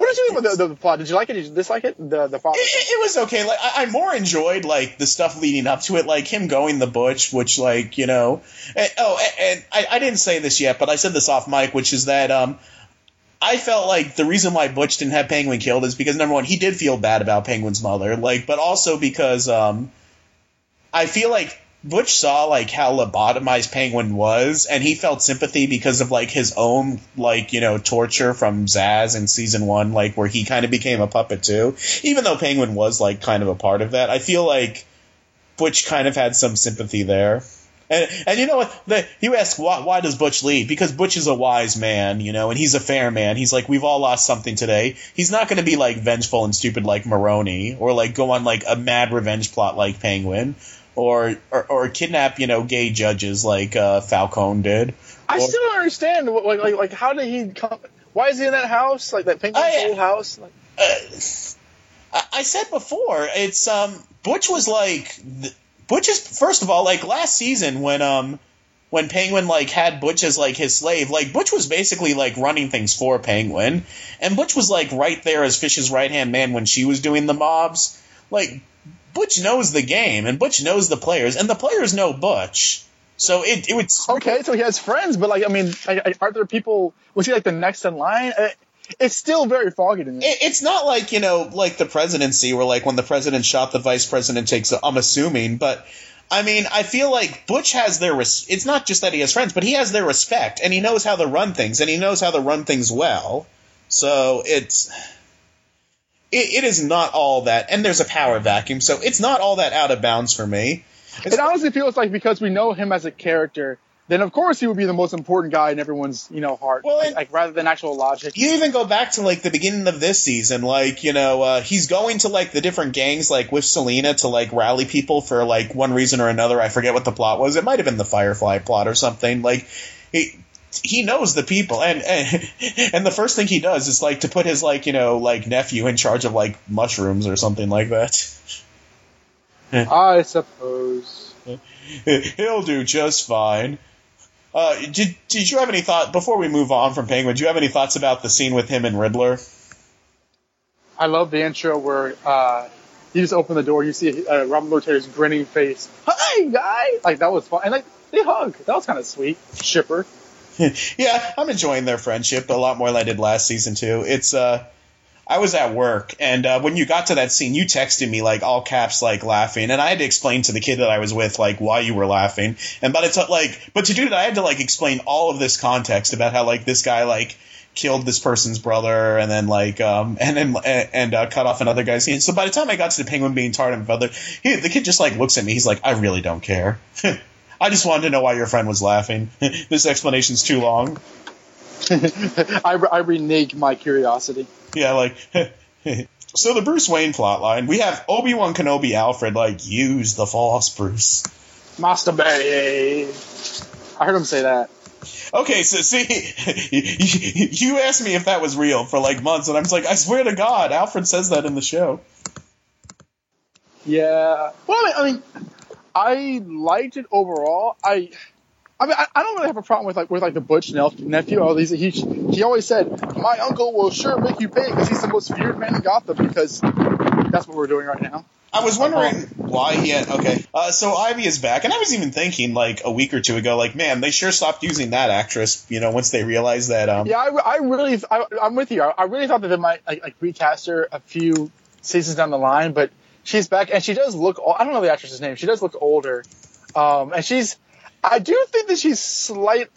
did you think about the, the, plot? Did you like it? Did you dislike it? The the father. it, it was okay. Like I, I more enjoyed like the stuff leading up to it, like him going the butch, which like you know. And, oh, and, and I, I didn't say this yet, but I said this off mic, which is that um. I felt like the reason why Butch didn't have Penguin killed is because number one, he did feel bad about Penguin's mother, like, but also because um, I feel like Butch saw like how lobotomized Penguin was, and he felt sympathy because of like his own like you know torture from Zsasz in season one, like where he kind of became a puppet too. Even though Penguin was like kind of a part of that, I feel like Butch kind of had some sympathy there. And, and you know what? The, you ask why, why does Butch leave? Because Butch is a wise man, you know, and he's a fair man. He's like, we've all lost something today. He's not going to be like vengeful and stupid like Maroni, or like go on like a mad revenge plot like Penguin, or or, or kidnap you know gay judges like uh, Falcone did. I Or- still don't understand. what- Like, like, like, how did he come? Why is he in that house? Like that Penguin's I- old house? Like, I, I said before, it's um Butch was like Butch is first of all like last season when um when Penguin like had Butch as like his slave, like Butch was basically like running things for Penguin, and Butch was like right there as Fish's right hand man when she was doing the mobs. Like Butch knows the game, and Butch knows the players, and the players know Butch. So it it would okay, so he has friends, but like, I mean, like, aren't there people? Was he like the next in line? Uh, It's still very foggy to me. it, it's not like you know like the presidency where like when the president shot the vice president takes i'm assuming but i mean i feel like butch has their res- it's not just that he has friends but he has their respect and he knows how to run things and he knows how to run things well so it's it, it is not all that and there's a power vacuum so it's not all that out of bounds for me It honestly feels like because we know him as a character, then of course he would be the most important guy in everyone's you know heart. Well, like, like, rather than actual logic. you even go back to like the beginning of this season like you know uh, he's going to like the different gangs like with selina to like rally people for like one reason or another i forget what the plot was it might have been the firefly plot or something like he he knows the people and, and and the first thing he does is like to put his like you know like nephew in charge of like mushrooms or something like that I suppose. he'll do just fine uh, did, did you have any thought before we move on from penguin do you have any thoughts about the scene with him and riddler I love the intro where uh, you just open the door, you see uh, Robin Lord grinning face. Hi, guy! Like that was fun, and like they hug. That was kind of sweet. Shipper. yeah, I'm enjoying their friendship a lot more than I did last season too. It's uh I was at work and uh, when you got to that scene you texted me like all caps like laughing and I had to explain to the kid that I was with like why you were laughing. And but it's like but to do that I had to like explain all of this context about how like this guy like killed this person's brother and then like um and then and, uh, cut off another guy's hand. So by the time I got to the penguin being tarred and feathered, he, the kid just like looks at me. He's like, I really don't care. I just wanted to know why your friend was laughing. this explanation's too long. I, I renege my curiosity. Yeah, like. so the Bruce Wayne plotline, we have Obi Wan Kenobi Alfred like use the Force, Bruce. Masturbate. I heard him say that. Okay, so see, you asked me if that was real for like months, and I was like, I swear to God, Alfred says that in the show. Yeah. Well, I mean, I, liked it overall. I. I mean, I, I don't really have a problem with like with like the Butch nephew. All these, he he always said, "My uncle will sure make you pay because he's the most feared man in Gotham." Because that's what we're doing right now. I was wondering why he had. Okay, uh, so Ivy is back, and I was even thinking like a week or two ago, like, man, they sure stopped using that actress. You know, once they realized that. Um, yeah, I, I really, I, am with you. I, I, really thought that they might like, like recast her a few seasons down the line, but she's back, and she does look. I don't know the actress's name. She does look older, um, and she's I do think that she's slight.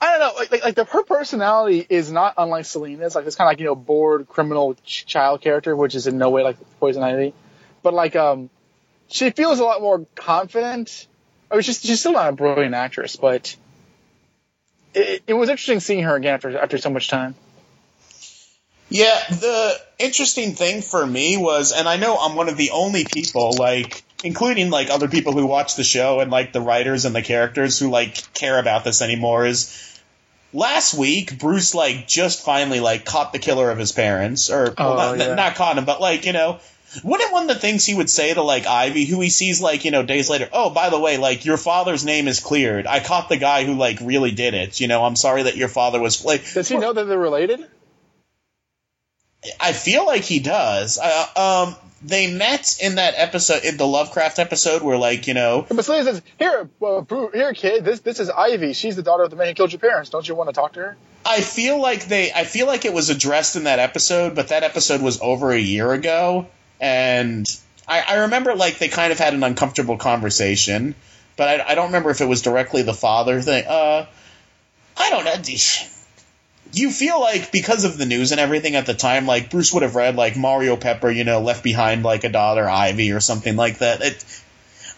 I don't know, like like, like the, her personality is not unlike Selina's. Like this kind of like you know bored criminal ch- child character, which is in no way like Poison Ivy, but like um, she feels a lot more confident. I mean, she's she's still not a brilliant actress, but it, it was interesting seeing her again after after so much time. Yeah, the interesting thing for me was, and I know I'm one of the only people like including like other people who watch the show and like the writers and the characters who like care about this anymore is last week Bruce like just finally like caught the killer of his parents or oh, well, not, yeah. not caught him but like you know wouldn't one of the things he would say to like Ivy, who he sees like you know days later? Oh, by the way, like your father's name is cleared. I caught the guy who like really did it. You know, I'm sorry that your father was like. Does he know that they're related? I feel like he does. Uh, um, they met in that episode, in the Lovecraft episode, where like you know. But says, "Here, uh, here, kid. This this is Ivy. She's the daughter of the man who killed your parents. Don't you want to talk to her?" I feel like they. I feel like it was addressed in that episode, but that episode was over a year ago, and I, I remember like they kind of had an uncomfortable conversation, but I, I don't remember if it was directly the father thing. Uh, I don't know you feel like because of the news and everything at the time, like Bruce would have read like Mario Pepper, you know, left behind like a daughter Ivy or something like that. It,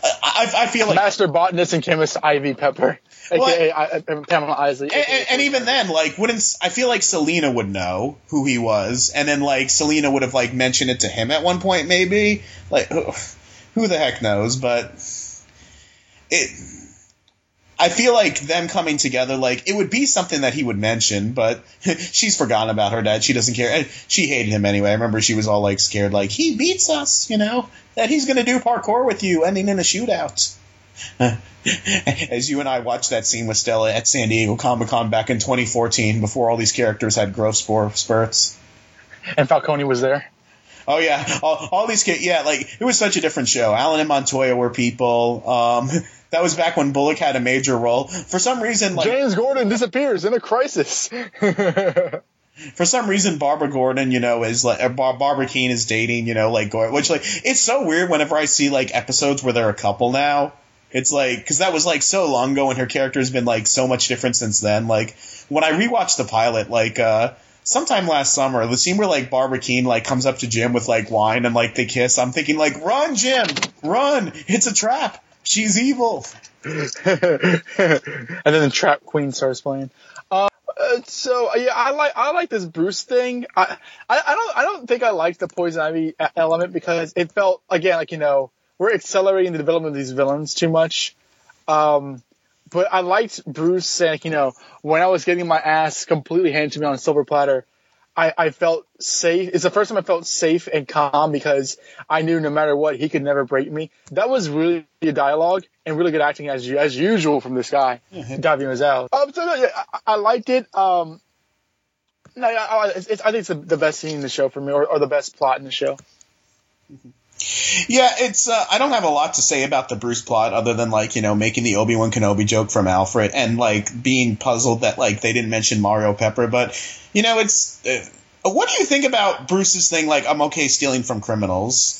I, I feel like master botanist and chemist Ivy Pepper, Well, aka I, I, Pamela Isley. and, and, and even then, like, wouldn't I feel like Selina would know who he was, and then like Selina would have like mentioned it to him at one point, maybe. Like, who, who the heck knows? But it. I feel like them coming together, like it would be something that he would mention, but she's forgotten about her dad. She doesn't care. And she hated him anyway. I remember she was all like scared, like he beats us, you know, that he's gonna do parkour with you, ending in a shootout. As you and I watched that scene with Stella at San Diego Comic Con back in 2014, before all these characters had growth spur- spurts. and Falcone was there. Oh yeah, all, all these kids. Yeah, like it was such a different show. Allen and Montoya were people. Um, that was back when Bullock had a major role. For some reason, like James Gordon disappears in a crisis. for some reason, Barbara Gordon, you know, is like Bar- Barbara Kean is dating, you know, like which like it's so weird whenever I see like episodes where they're a couple now. It's like because that was like so long ago, and her character has been like so much different since then. Like when I rewatched the pilot, like uh sometime last summer, the scene where like Barbara Kean like comes up to Jim with like wine and like they kiss, I'm thinking like, run, Jim, run! It's a trap. She's evil. and then the Trap Queen starts playing. Uh, uh, so uh, yeah, I like I like this Bruce thing. I, I I don't I don't think I liked the Poison Ivy element because it felt again like you know we're accelerating the development of these villains too much. Um, but I liked Bruce saying you know when I was getting my ass completely handed to me on a silver platter. I, I felt safe. It's the first time I felt safe and calm because I knew no matter what, he could never break me. That was really good dialogue and really good acting as as usual from this guy, David Mazouz. Um, so yeah, I, I liked it. Um, no, I, I, it's, it's, I think it's the, the best scene in the show for me, or, or the best plot in the show. Yeah, it's. Uh, I don't have a lot to say about the Bruce plot other than like you know making the Obi Wan Kenobi joke from Alfred and like being puzzled that like they didn't mention Mario Pepper. But you know, it's. Uh, what do you think about Bruce's thing? Like, I'm okay stealing from criminals.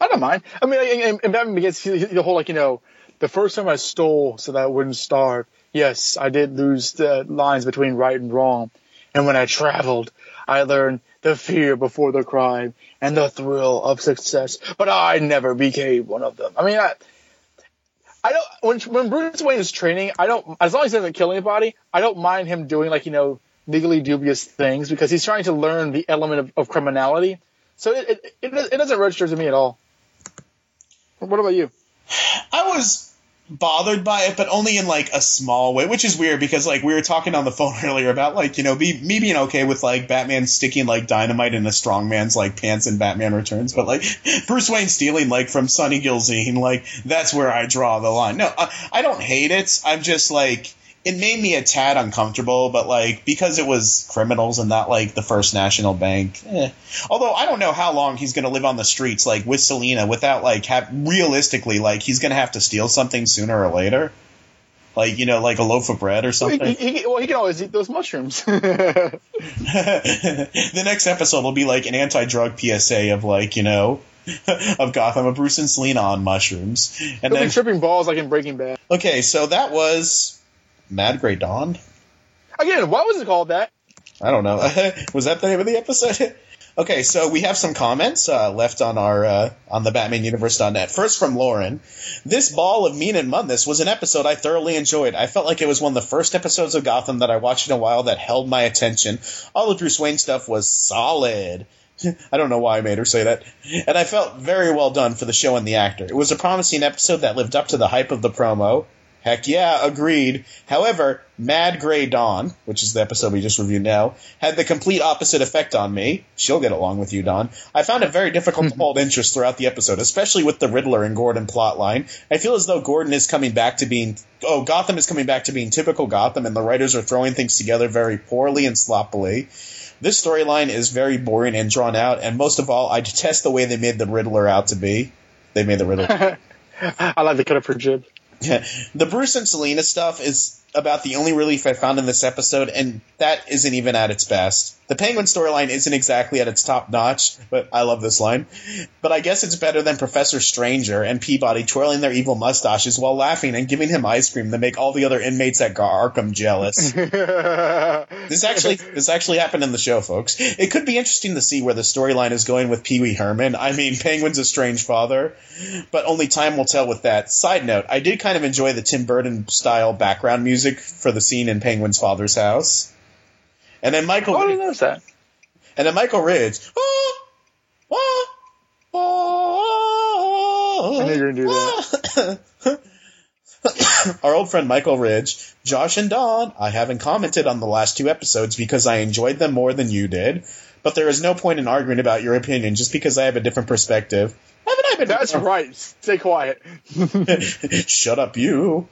I don't mind. I mean, and, and, Batman Begins, the whole like you know, the first time I stole so that I wouldn't starve. Yes, I did lose the lines between right and wrong, and when I traveled, I learned the fear before the crime and the thrill of success. But I never became one of them. I mean, I, I don't. when when Bruce Wayne is training, I don't as long as he doesn't kill anybody, I don't mind him doing like you know legally dubious things because he's trying to learn the element of, of criminality. So it, it it it doesn't register to me at all. What about you? I was bothered by it, but only in like a small way, which is weird because like we were talking on the phone earlier about like you know me, me being okay with like Batman sticking like dynamite in a strong man's like pants in Batman Returns, but like Bruce Wayne stealing like from Sonny Gilzean, like that's where I draw the line. No, I, I don't hate it. I'm just like it made me a tad uncomfortable, but like because it was criminals and not like the First National Bank. Eh. Although I don't know how long he's going to live on the streets, like with Selina without like have realistically, like he's going to have to steal something sooner or later, like you know, like a loaf of bread or something. he, he- well, he can always eat those mushrooms. the next episode will be like an anti-drug PSA of like you know. of Gotham, of Bruce and Selina on mushrooms, and He'll then tripping balls like in Breaking Bad. okay, so that was Mad Grey Dawn. Again, why was it called that? I don't know. was that the name of the episode? okay, so we have some comments uh, left on our uh, on the BatmanUniverse.net. First from Lauren, this ball of mean and munness was an episode I thoroughly enjoyed. I felt like it was one of the first episodes of Gotham that I watched in a while that held my attention. All the Bruce Wayne stuff was solid. I don't know why I made her say that. And I felt very well done for the show and the actor. It was a promising episode that lived up to the hype of the promo. Heck yeah, agreed. However, Mad Grey Dawn, which is the episode we just reviewed now, had the complete opposite effect on me. She'll get along with you, Don. I found it very difficult to hold interest throughout the episode, especially with the Riddler and Gordon plotline. I feel as though Gordon is coming back to being, oh, Gotham is coming back to being typical Gotham, and the writers are throwing things together very poorly and sloppily. This storyline is very boring and drawn out, and most of all, I detest the way they made the Riddler out to be. They made the Riddler. I like the cut up for Jib. the Bruce and Selina stuff is about the only relief I found in this episode, and that isn't even at its best. The Penguin storyline isn't exactly at its top notch, but I love this line. But I guess it's better than Professor Stranger and Peabody twirling their evil mustaches while laughing and giving him ice cream to make all the other inmates at Arkham jealous. This actually this actually happened in the show, folks. It could be interesting to see where the storyline is going with Pee Wee Herman. I mean, Penguin's a strange father, but only time will tell with that. Side note: I did kind of enjoy the Tim Burton style background music for the scene in Penguin's father's house. And then Michael, Oh, I didn't notice that. and then Michael Ridge. "Ah, ah, ah, I knew you were gonna do that. Our old friend Michael Ridge, Josh and Don, I haven't commented on the last two episodes because I enjoyed them more than you did, but there is no point in arguing about your opinion just because I have a different perspective. Haven't I been That's right. Stay quiet. Shut up, you.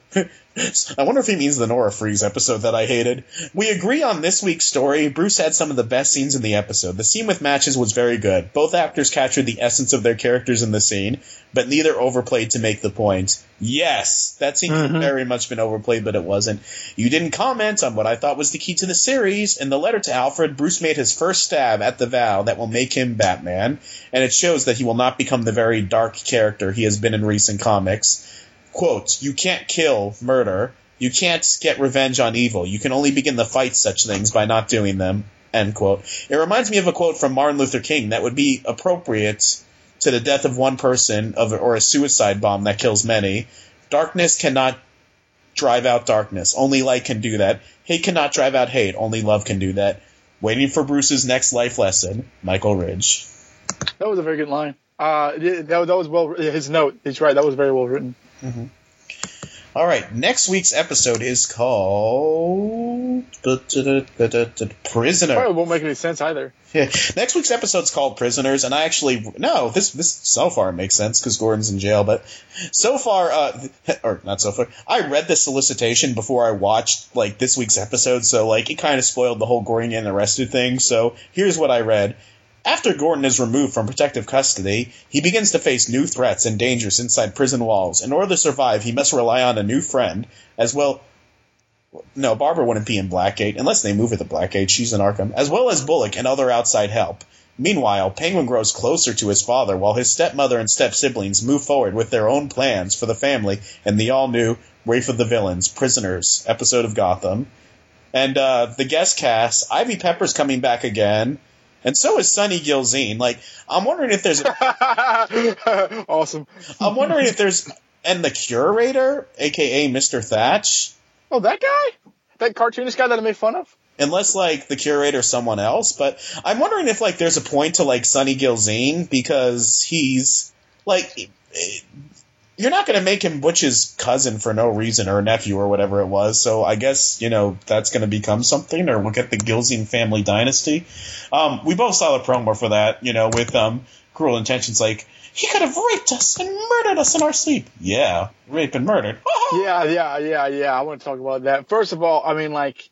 I wonder if he means the Nora Fries episode that I hated. We agree on this week's story. Bruce had some of the best scenes in the episode. The scene with matches was very good. Both actors captured the essence of their characters in the scene, but neither overplayed to make the point. Yes, that scene could mm-hmm. very much been overplayed, but it wasn't. You didn't comment on what I thought was the key to the series. In the letter to Alfred, Bruce made his first stab at the vow that will make him Batman, and it shows that he will not become the very dark character he has been in recent comics quote, you can't kill murder. You can't get revenge on evil. You can only begin to fight such things by not doing them. End quote. It reminds me of a quote from Martin Luther King that would be appropriate to the death of one person of or a suicide bomb that kills many. Darkness cannot drive out darkness. Only light can do that. Hate cannot drive out hate. Only love can do that. Waiting for Bruce's next life lesson, Michael Ridge. That was a very good line. Uh, that, that was well. His note. He's right. That was very well written. All right, next week's episode is called Prisoner. Probably won't make any sense either. Yeah. Next week's episode's called Prisoners, and I actually no, this this so far makes sense because Gordon's in jail, but so far, uh, or not so far, I read the solicitation before I watched like this week's episode, so like it kind of spoiled the whole Gordon getting arrested thing. So here's what I read. After Gordon is removed from protective custody, he begins to face new threats and dangers inside prison walls. In order to survive, he must rely on a new friend, as well. No, Barbara wouldn't be in Blackgate unless they move her to Blackgate. She's in Arkham, as well as Bullock and other outside help. Meanwhile, Penguin grows closer to his father, while his stepmother and step siblings move forward with their own plans for the family and the all new Wrath of the Villains, Prisoners episode of Gotham. And uh, the guest cast, Ivy Pepper's coming back again, and so is Sonny Gilzean. Like, I'm wondering if there's awesome. I'm wondering if there's and the curator, aka Mr. Thatch, Oh, that guy? That cartoonist guy that I made fun of? unless like the curator someone else. But I'm wondering if like there's a point to like Sonny Gilzean because he's like. You're not going to make him Butch's cousin for no reason or nephew or whatever it was. So I guess you know that's going to become something, or we'll get the Gilzean family dynasty. Um, we both saw the promo for that, you know, with um, Cruel Intentions. Like he could have raped us and murdered us in our sleep. Yeah, rape and murdered. Yeah, yeah, yeah, yeah. I want to talk about that. First of all, I mean, like,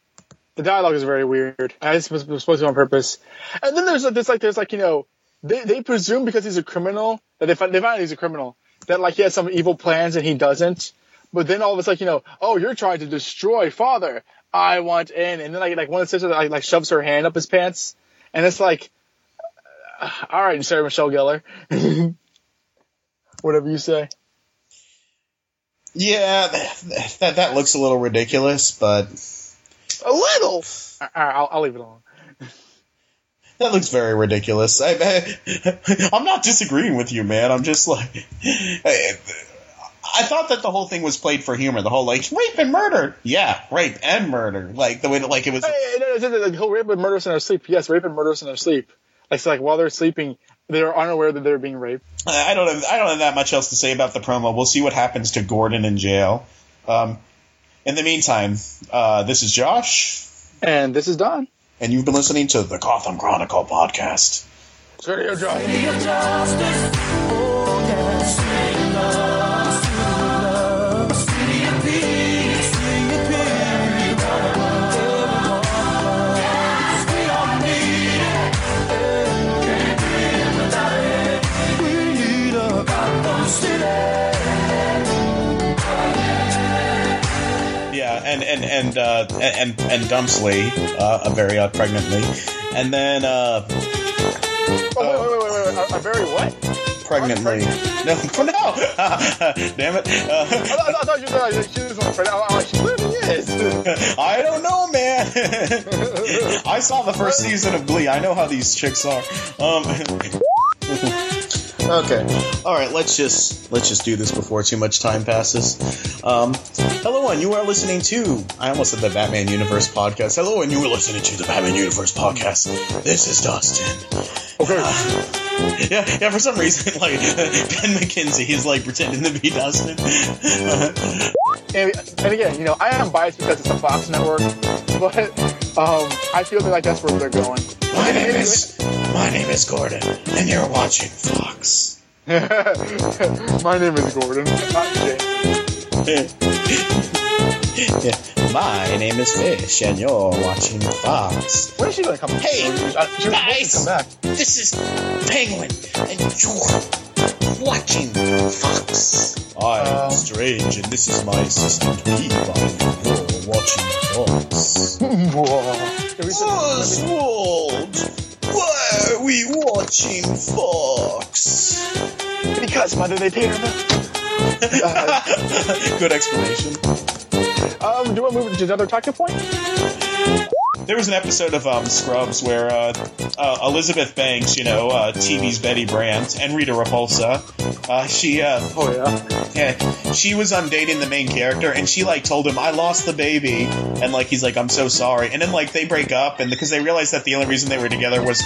the dialogue is very weird. I was supposed to be on purpose. And then there's there's like, there's like, you know, they, they presume because he's a criminal, that they find, they find he's a criminal, that like he has some evil plans and he doesn't. But then all of a sudden, you know, oh, you're trying to destroy father. I want in. And then like, like one of the sisters like, like shoves her hand up his pants. And it's like, uh, all right, Sarah Michelle Gellar. Whatever you say. Yeah, that, that that looks a little ridiculous, but A little. All right, I'll, I'll leave it alone. that looks very ridiculous. I, I'm not disagreeing with you, man. I'm just like, I, I thought that the whole thing was played for humor. The whole like rape and murder, yeah, rape and murder, like the way that like it was. Hey, no, no, no, no, he'll rape and murder us in our sleep. Yes, rape and murder us in our sleep. Like, so like while they're sleeping, they're unaware that they're being raped. I don't have I don't have that much else to say about the promo. We'll see what happens to Gordon in jail. Um, in the meantime, uh, this is Josh, And this is Don. And you've been listening to the Gotham Chronicle podcast. Radio John. And and uh, and and Dumpsley, uh, a very uh, pregnantly, and then uh, Oh, wait, wait, wait, wait, wait. A, a very what? pregnantly. No, no, damn it! I, Uh, thought- I thought you said she was pregnant. I'm like, she literally is. I don't know, man. I saw the first season of Glee. I know how these chicks are. Um, okay, all right. Let's just let's just do this before too much time passes. Um, hello, and you are listening to. I almost said the Batman Universe podcast. Hello, and you are listening to the Batman Universe podcast. This is Dustin. Okay. Yeah, yeah. For some reason, like Ben McKenzie, he's like pretending to be Dustin. And, and again, you know, I am biased because it's a Fox network, but um, I feel like that's where they're going. My name is my name is Gordon, and you're watching Fox. My name is Gordon. Not Jay. Yeah. My name is Fish, and you're watching Fox. When is she gonna come? Hey, she supposed guys. come back. This is Penguin, and you're watching Fox. I'm Um, Strange, and this is my assistant Peabody. You're watching Fox. Oswald, why are we watching Fox? Because mother, they paid her. Good explanation. Um, do you want to move to another talking point? There was an episode of um, Scrubs where uh, uh, Elizabeth Banks, you know, uh, TV's Betty Brant, and Rita Repulsa, uh, she, uh, Oh yeah. yeah, she was um, dating the main character, and she like told him, "I lost the baby," and like he's like, "I'm so sorry," and then like they break up, and because they realized that the only reason they were together was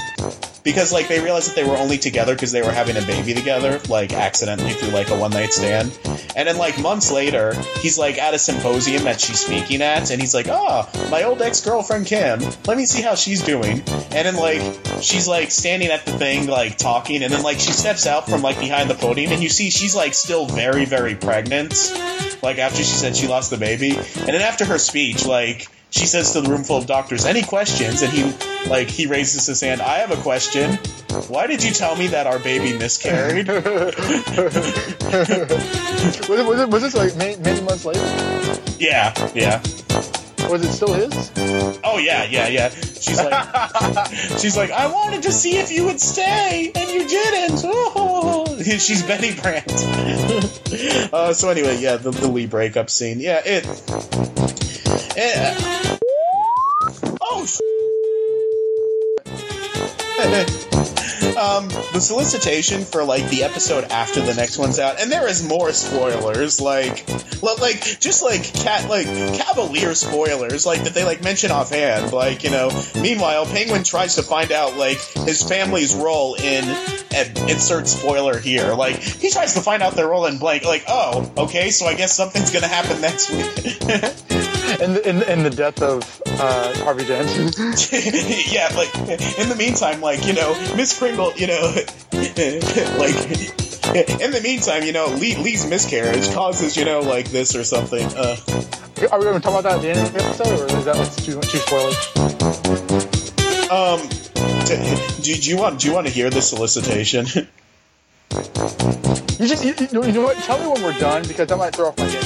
because like they realized that they were only together because they were having a baby together, like accidentally through like a one night stand. And then like months later, he's like at a symposium that she's speaking at, and he's like, "Oh, my old ex girlfriend Kim. Let me see how she's doing." And then like she's like standing at the thing, like talking, and then like she steps out from like behind the podium, and you see she's like still very very pregnant. Like after she said she lost the baby, and then after her speech, like she says to the room full of doctors, "Any questions?" And he like he raises his hand. I have a question. Why did you tell me that our baby miscarried? was, it, was it was this like many, many months later? yeah, yeah. Was it still his? Oh yeah, yeah, yeah. She's like, she's like, I wanted to see if you would stay, and you didn't. Oh. She's Betty Brant. uh, so anyway, yeah, the, the Lee breakup scene. Yeah, it. it the solicitation for like the episode after the next one's out, and there is more spoilers, like, like just like cat, like cavalier spoilers, like that they like mention offhand, like you know. Meanwhile, Penguin tries to find out like his family's role in and insert spoiler here, like he tries to find out their role in blank, like oh, okay, so I guess something's gonna happen next week. In the, in, in the death of uh, Harvey Dent. yeah, like in the meantime, like you know, Miss Pringle, you know, like in the meantime, you know, Lee, Lee's miscarriage causes you know like this or something. Uh, Are we going to talk about that at the end of the episode, or is that like too too spoilers? um, t- do, do you want do you want to hear the solicitation? You just you, you know- what? Tell me when we're done because I might throw off my game.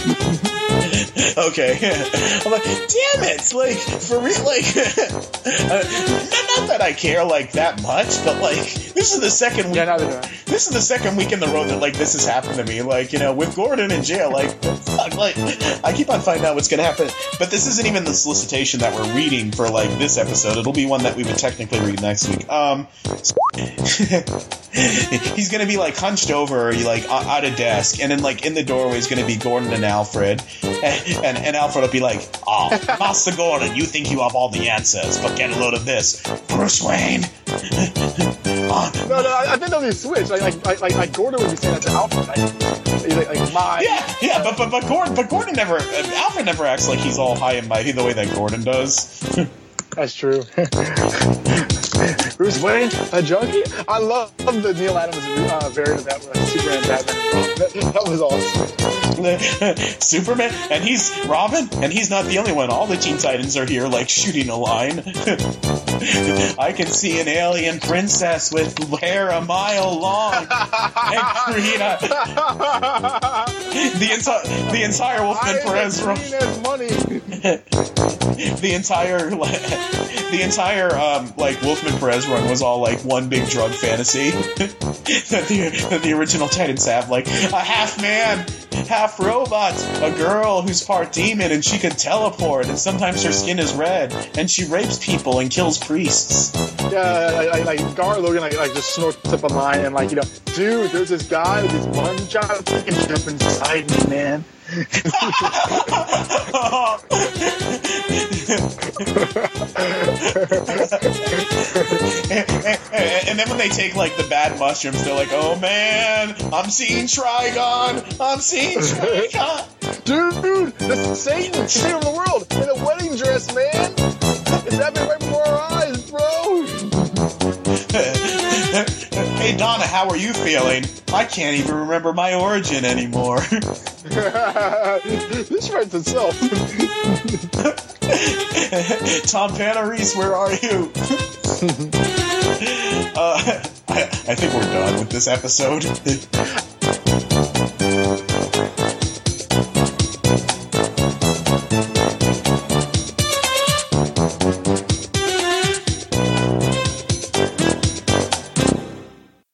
okay, I'm like, damn it, like for real, like, uh, not, not that I care like that much, but like this is the second week. Yeah, this is the second week in the row that like this has happened to me. Like you know, with Gordon in jail, like fuck, like I keep on finding out what's gonna happen. But this isn't even the solicitation that we're reading for like this episode. It'll be one that we would technically read next week. Um, he's gonna be like hunched over, you like o- at a desk, and then like in the doorway is gonna be Gordon and Alfred, and and, and Alfred will be like, "Oh, Master Gordon, you think you have all the answers, but get a load of this, Bruce Wayne." Oh, No, no, I, I think they'll be switched. Like, like, like, like, like Gordon would be saying that to Alfred. Like, like, like my. Yeah, yeah, but but but Gordon, but Gordon never, uh, Alfred never acts like he's all high and mighty the way that Gordon does. That's true. Bruce Wayne, a junkie? I love the Neal Adams uh, variant of that with Superman Batman. That, that was awesome. Superman, and he's Robin, and he's not the only one. All the Teen Titans are here, like shooting a line. I can see an alien princess with hair a mile long and Karina. the entire the entire Wolfman Perez am run. green as money. the entire the entire um, like Wolfman Perez was all like one big drug fantasy that the that the original Titans have like a half man, half robot, a girl who's part demon and she can teleport and sometimes her skin is red and she rapes people and kills priests. Yeah, like, like, Gar Logan, like, like just snorts up a line and like, you know, dude, there's this guy with these one that can jump inside me, man. And then when they take like the bad mushrooms, they're like, "Oh man, I'm seeing Trigon. I'm seeing Trigon." Dude, this is Satan, the of the world, in a wedding dress, man. It's happening right before our eyes, bro. hey Donna, how are you feeling? I can't even remember my origin anymore. this writes itself. Tom Panarese, where are you? uh, I, I think we're done with this episode.